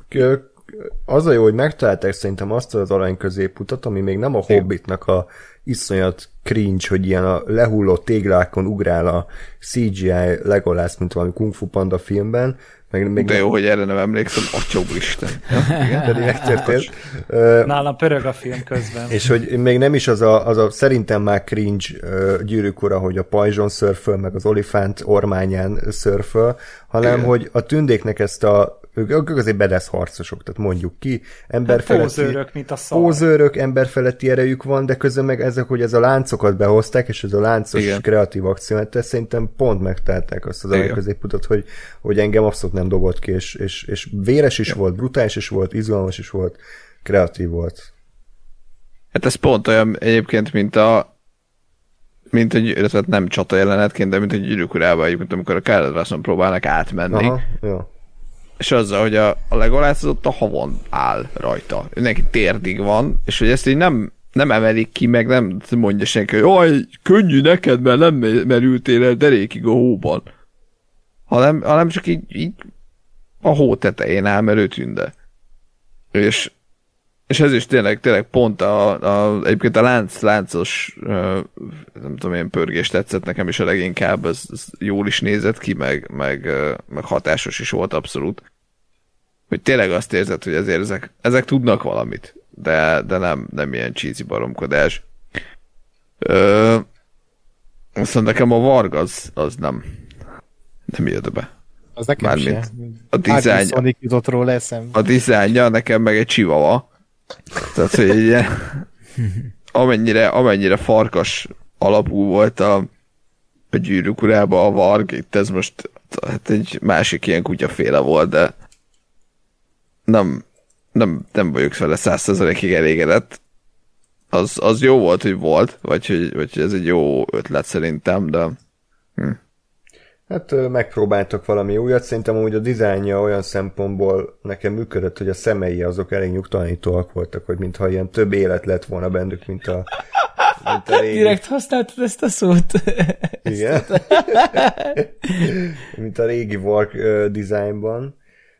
Az a jó, hogy megtalálták szerintem azt az arany középutat, ami még nem a Hobbitnak a iszonyat cringe, hogy ilyen a lehulló téglákon ugrál a CGI Legolász, mint valami Kung Fu Panda filmben, meg még De jó, hogy erre nem emlékszem, atya úristen. *laughs* igen, pedig *laughs* megtörtént. Ö, Nálam pörög a film közben. És hogy még nem is az a, az a szerintem már cringe gyűrűk ura, hogy a pajzson szörföl, meg az olifánt ormányán szörföl, hanem Igen. hogy a tündéknek ezt a ők, ők azért bedesz harcosok, tehát mondjuk ki, emberfeletti, Pózőrök, mint a szar. pózőrök, emberfeletti erejük van, de közben meg ezek, hogy ez a láncokat behozták, és ez a láncos Igen. kreatív akció, hát ezt szerintem pont megtalálták azt az Igen. középutat, hogy, hogy engem abszolút nem dobott ki, és, és, és véres is volt, brutális is volt, izgalmas is volt, kreatív volt. Hát ez pont olyan egyébként, mint a mint egy, illetve nem csata jelenetként, de mint egy gyűrűk urában amikor a Kálledrászon próbálnak átmenni, Aha, jó. És azzal, hogy a, a Legolász ott a havon áll rajta. Ő neki térdig van, és hogy ezt így nem, nem emelik ki, meg nem mondja senki, hogy jaj, könnyű neked, mert nem merültél el derékig a hóban. Hanem, hanem csak így, így a hó tetején áll, mert ő tünde. És, és ez is tényleg, tényleg pont a, a egyébként a lánc, láncos nem tudom én pörgés tetszett nekem is a leginkább, ez, ez jól is nézett ki, meg, meg, meg hatásos is volt abszolút. Hogy tényleg azt érzed, hogy azért ezek, ezek tudnak valamit, de, de nem, nem ilyen cheesy baromkodás. Ö, viszont nekem a Varg az, az nem, nem jött be. Az nekem Mármint sem. a eszem. A dizájnja nekem meg egy csivava. Tehát, hogy ilyen, amennyire, amennyire farkas alapú volt a, a gyűrűk urába a varg, itt ez most hát egy másik ilyen kutyaféle volt, de nem, nem, nem vagyok vele százszerzalékig elégedett. Az, az jó volt, hogy volt, vagy hogy, vagy hogy ez egy jó ötlet szerintem, de. Hát megpróbáltak valami újat, szerintem úgy a dizájnja olyan szempontból nekem működött, hogy a szemei azok elég nyugtalanítóak voltak, hogy mintha ilyen több élet lett volna bennük, mint a, mint a régi. Direkt használtad ezt a szót. Igen. *laughs* mint a régi Wark ö, dizájnban.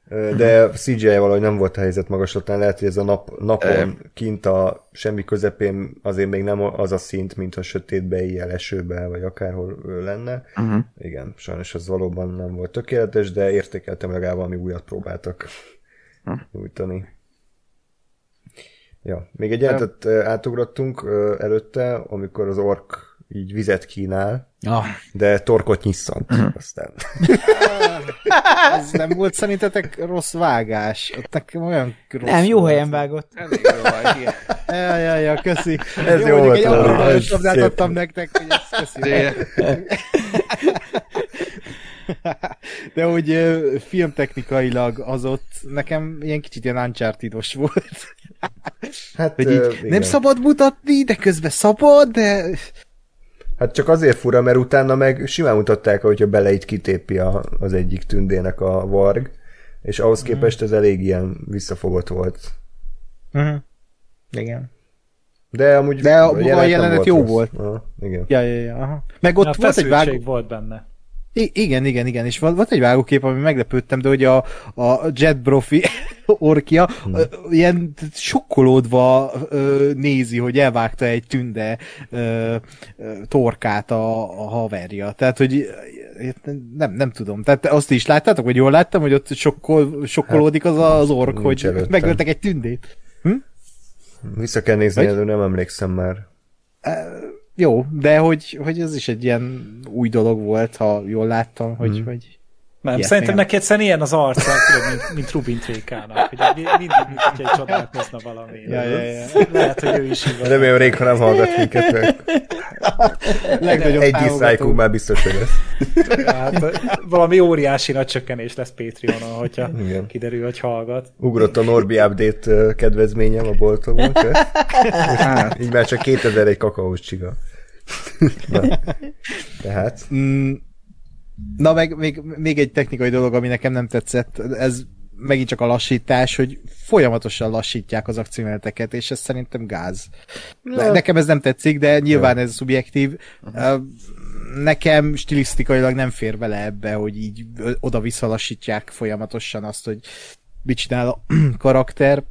De CGI valahogy nem volt a helyzet magaslatán, lehet, hogy ez a nap, napon kint a semmi közepén azért még nem az a szint, mint a sötétbe, ilyen esőbe, vagy akárhol lenne. Uh-huh. Igen, sajnos az valóban nem volt tökéletes, de értékeltem legalább valami újat próbáltak uh-huh. nyújtani. Ja, még egy jelentet átugrottunk előtte, amikor az ork így vizet kínál, Ah, de torkot nyisszant. Aztán. *laughs* Ez nem volt szerintetek rossz vágás? Ott nekem olyan rossz nem, jó volt. helyen vágott. elég jó vagy. Ja, ja, ja, köszi. Ez jó mondjuk volt egy nagyon labdát adtam nektek, hogy ezt köszi. De, *laughs* De hogy filmtechnikailag az ott nekem ilyen kicsit ilyen uncharted volt. Hát, Hogy így igen. nem szabad mutatni, de közben szabad, de... Hát csak azért fura, mert utána meg simán mutatták, hogyha bele így kitépi a, az egyik tündének a varg, és ahhoz képest ez elég ilyen visszafogott volt. Uh-huh. Igen. De amúgy De a- a nem jelenet jó rossz. volt. Aha, igen. Ja, ja, ja. Aha. Meg ott a volt egy vágó... volt benne. I- igen, igen, igen, és volt, egy vágókép, ami meglepődtem, de hogy a, a Jet Brofi *laughs* orkia Hmm. ilyen sokkolódva ö, nézi, hogy elvágta egy tünde ö, ö, torkát a, a haverja. Tehát, hogy nem, nem tudom. Tehát azt is láttátok, vagy jól láttam, hogy ott sokkol, sokkolódik az az ork, hogy előttem. megöltek egy tündét. Vissza kell nézni, elő nem emlékszem már. Jó, de hogy, hogy ez is egy ilyen új dolog volt, ha jól láttam, hogy, Mhm. hogy Nem, Ilyet szerintem neki egyszerűen ilyen az arca, mint, mint Rubin Trékának. Hogy mindig, mint hogyha egy csodálkozna valami. Ja, ja, ja. Lehet, hogy ő is így van. Remélem ha nem hallgat minket, mert legnagyobb egy dislike már biztos, hogy lesz. Hát, valami óriási nagy csökkenés lesz Patreonon, hogyha Igen. kiderül, hogy hallgat. Ugrott a Norbi Update kedvezményem a boltokban. Hát. Így már csak 2001 kakaós csiga. Na. Tehát, Mm, Na, meg még, még egy technikai dolog, ami nekem nem tetszett, ez megint csak a lassítás, hogy folyamatosan lassítják az akciómeneteket, és ez szerintem gáz. Ne, nekem ez nem tetszik, de nyilván ez szubjektív. Ö, Nekem stilisztikailag nem fér bele ebbe, hogy így oda-vissza lassítják folyamatosan azt, hogy mit csinál a *clears throat* karakter.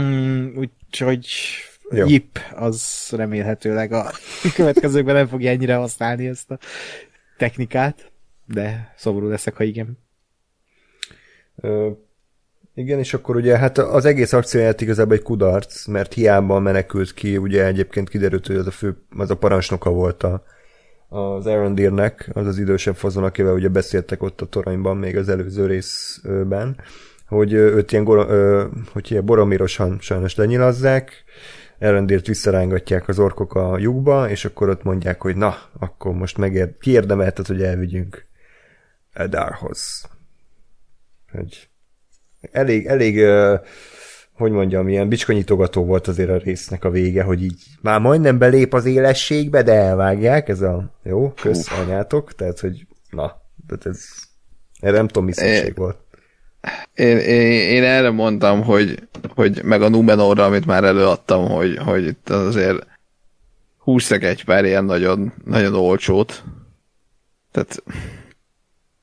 Mm, Úgyhogy. Jip, az remélhetőleg a *laughs* következőkben nem fogja ennyire használni ezt a technikát, de szomorú leszek, ha igen. Ö, igen, és akkor ugye hát az egész akcióját igazából egy kudarc, mert hiába menekült ki, ugye egyébként kiderült, hogy az a fő, az a parancsnoka volt a, az Aaron Deernek, az az idősebb fazon, akivel ugye beszéltek ott a toronyban még az előző részben, hogy őt ilyen, goro, ö, hogy ilyen boromirosan sajnos lenyilazzák, Aaron Deert visszarángatják az orkok a lyukba, és akkor ott mondják, hogy na, akkor most megér, kiérdemelted, hogy elvigyünk Edarhoz. Hogy elég, elég, uh, hogy mondjam, ilyen bicskanyitogató volt azért a résznek a vége, hogy így már majdnem belép az élességbe, de elvágják, ez a jó, kösz anyátok, tehát, hogy na, tehát ez erre nem tudom, mi szükség volt. Én, én, én erre mondtam, hogy, hogy meg a Numenorra, amit már előadtam, hogy, hogy itt azért húztak egy pár ilyen nagyon, nagyon olcsót. Tehát,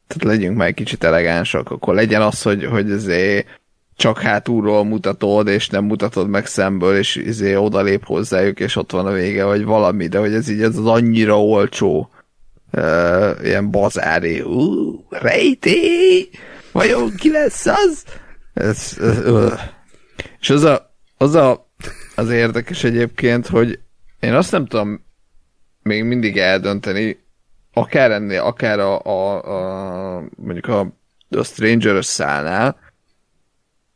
tehát legyünk már egy kicsit elegánsak, akkor legyen az, hogy, hogy azért csak hátulról mutatod, és nem mutatod meg szemből, és izé odalép hozzájuk, és ott van a vége, vagy valami, de hogy ez így ez az annyira olcsó uh, ilyen bazári, uh, rejtély, vajon ki lesz az? Ez, ez. És az a, az a, az érdekes egyébként, hogy én azt nem tudom még mindig eldönteni, akár ennél, akár a, a, a mondjuk a, a Stranger szálnál,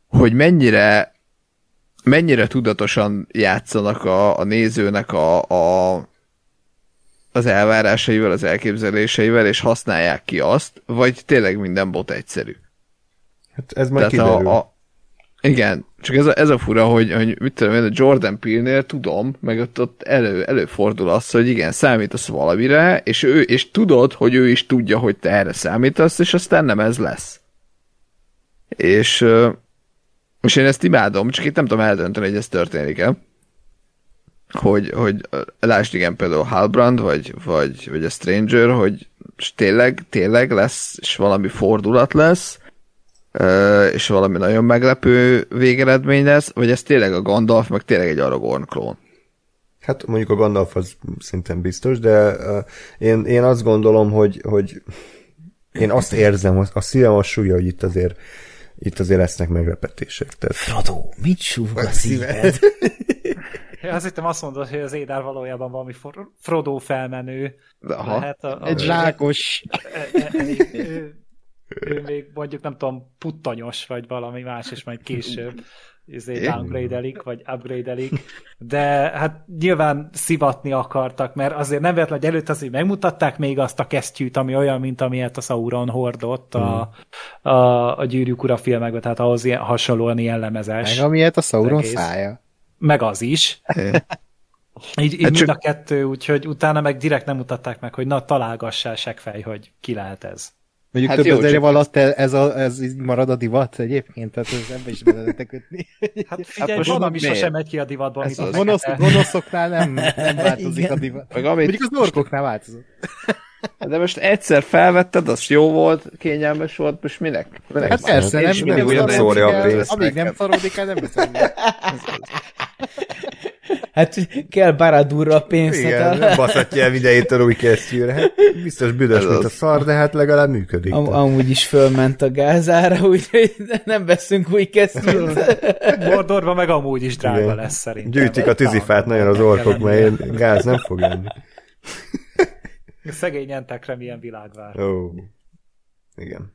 hogy mennyire mennyire tudatosan játszanak a, a nézőnek a, a, az elvárásaival, az elképzeléseivel, és használják ki azt, vagy tényleg minden bot egyszerű. Hát ez majd Tehát kiderül. a, a, igen, csak ez a, ez a fura, hogy, hogy mit tudom én, a Jordan Peele-nél tudom, meg ott, ott elő, előfordul az, hogy igen, számítasz valamire, és, ő, és tudod, hogy ő is tudja, hogy te erre számítasz, és aztán nem ez lesz. És, és én ezt imádom, csak itt nem tudom eldönteni, hogy ez történik-e. Hogy, hogy lásd igen például Halbrand, vagy, vagy, vagy a Stranger, hogy tényleg, tényleg lesz, és valami fordulat lesz, és valami nagyon meglepő végeredmény lesz, vagy ez tényleg a Gandalf, meg tényleg egy Aragorn klón. Hát mondjuk a Gandalf az szintén biztos, de uh, én, én azt gondolom, hogy, hogy én azt érzem, a szívem azt súlya, hogy itt azért itt azért lesznek meglepetések. Tehát Frodo, mit súg a szíved? *laughs* Én azt hittem azt mondod, hogy az Édár valójában valami For- Frodo felmenő. Aha. Lehet a, a, Egy zsákos. e- e- elég- ő, még mondjuk nem tudom, puttanyos, vagy valami más, és majd később izé downgrade-elik, vagy upgrade-elik, de hát nyilván szivatni akartak, mert azért nem véletlen, hogy előtt azért megmutatták még azt a kesztyűt, ami olyan, mint amilyet a Sauron hordott a, a, a Gyűrűk Ura filmekben, tehát ahhoz ilyen, hasonlóan ilyen lemezes. Meg amilyet a Sauron Egész. szája. meg az is. Így, így Hát mind csak- a kettő, úgyhogy utána meg direkt nem mutatták meg, hogy na, találgassál segfej, hogy ki lehet ez. Mondjuk Hát hát több ezer év alatt ez, a, ez így marad a divat egyébként, tehát ez ember is bele lehet kötni. *laughs* Hát figyelj, most van, ami miért? sosem megy ki a divatból, Ez a. Gonosz, gonoszoknál nem, nem *laughs* változik Igen. a divat. Meg amit, Mondjuk az orkoknál változott. *laughs* *laughs* de most egyszer felvetted, az jó volt, kényelmes volt, most minek? minek Hát persze, nem, És nem, nem ugyanaz. szórja a szarodik el, pénzt amíg nem szarodik el, nem veszem. Hát kell Baradurra a pénzt. igen, hát nem a, baszhatja el idejét a új kesztyűre. Hát biztos büdös, Ez mint a szar, de hát legalább működik. am, amúgy is fölment a gázára, *laughs* úgyhogy nem veszünk új kesztyűt. *laughs* Mordorban meg amúgy is drága Igen. lesz szerintem. Gyűjtik a tűzifát nagyon az orkok, mert én gáz nem fog lenni. Szegény entekre milyen világ vár. Ó, igen.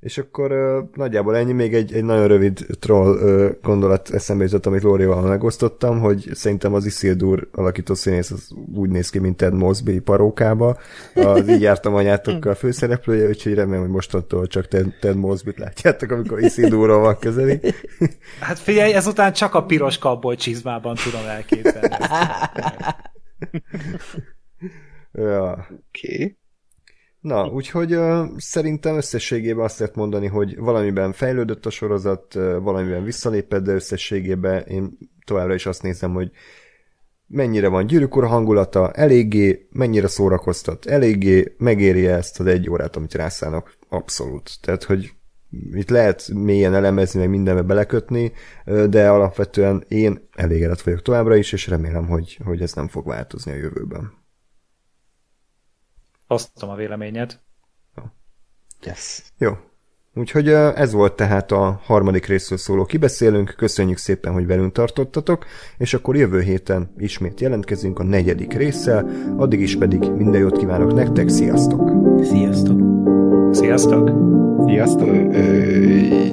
És akkor uh, nagyjából ennyi, még egy, egy nagyon rövid troll uh, gondolat eszembe jutott, amit Lórival megosztottam, hogy szerintem az Isildur alakító színész az úgy néz ki, mint Ted Mosby parókába. Az így jártam anyátokkal főszereplője, úgyhogy remélem, hogy mostantól csak Ted, Ted Mosbyt látjátok, amikor Isildurról van közeli. Hát figyelj, ezután csak a piros kabboly csizmában tudom elképzelni. *laughs* ja. Oké. Okay. Na, úgyhogy uh, szerintem összességében azt lehet mondani, hogy valamiben fejlődött a sorozat, uh, valamiben visszalépett, de összességében én továbbra is azt nézem, hogy mennyire van gyűrűk ura hangulata, eléggé, mennyire szórakoztat, eléggé, megéri ezt az egy órát, amit rászállnak, abszolút. Tehát, hogy itt lehet mélyen elemezni, meg mindenbe belekötni, de alapvetően én elégedett vagyok továbbra is, és remélem, hogy, hogy ez nem fog változni a jövőben. Osztom a véleményed. Yes. Jó. Úgyhogy ez volt tehát a harmadik részről szóló kibeszélünk. Köszönjük szépen, hogy velünk tartottatok, és akkor jövő héten ismét jelentkezünk a negyedik résszel, addig is pedig minden jót kívánok nektek, sziasztok! Sziasztok! Sziasztok! Sziasztok! Ö,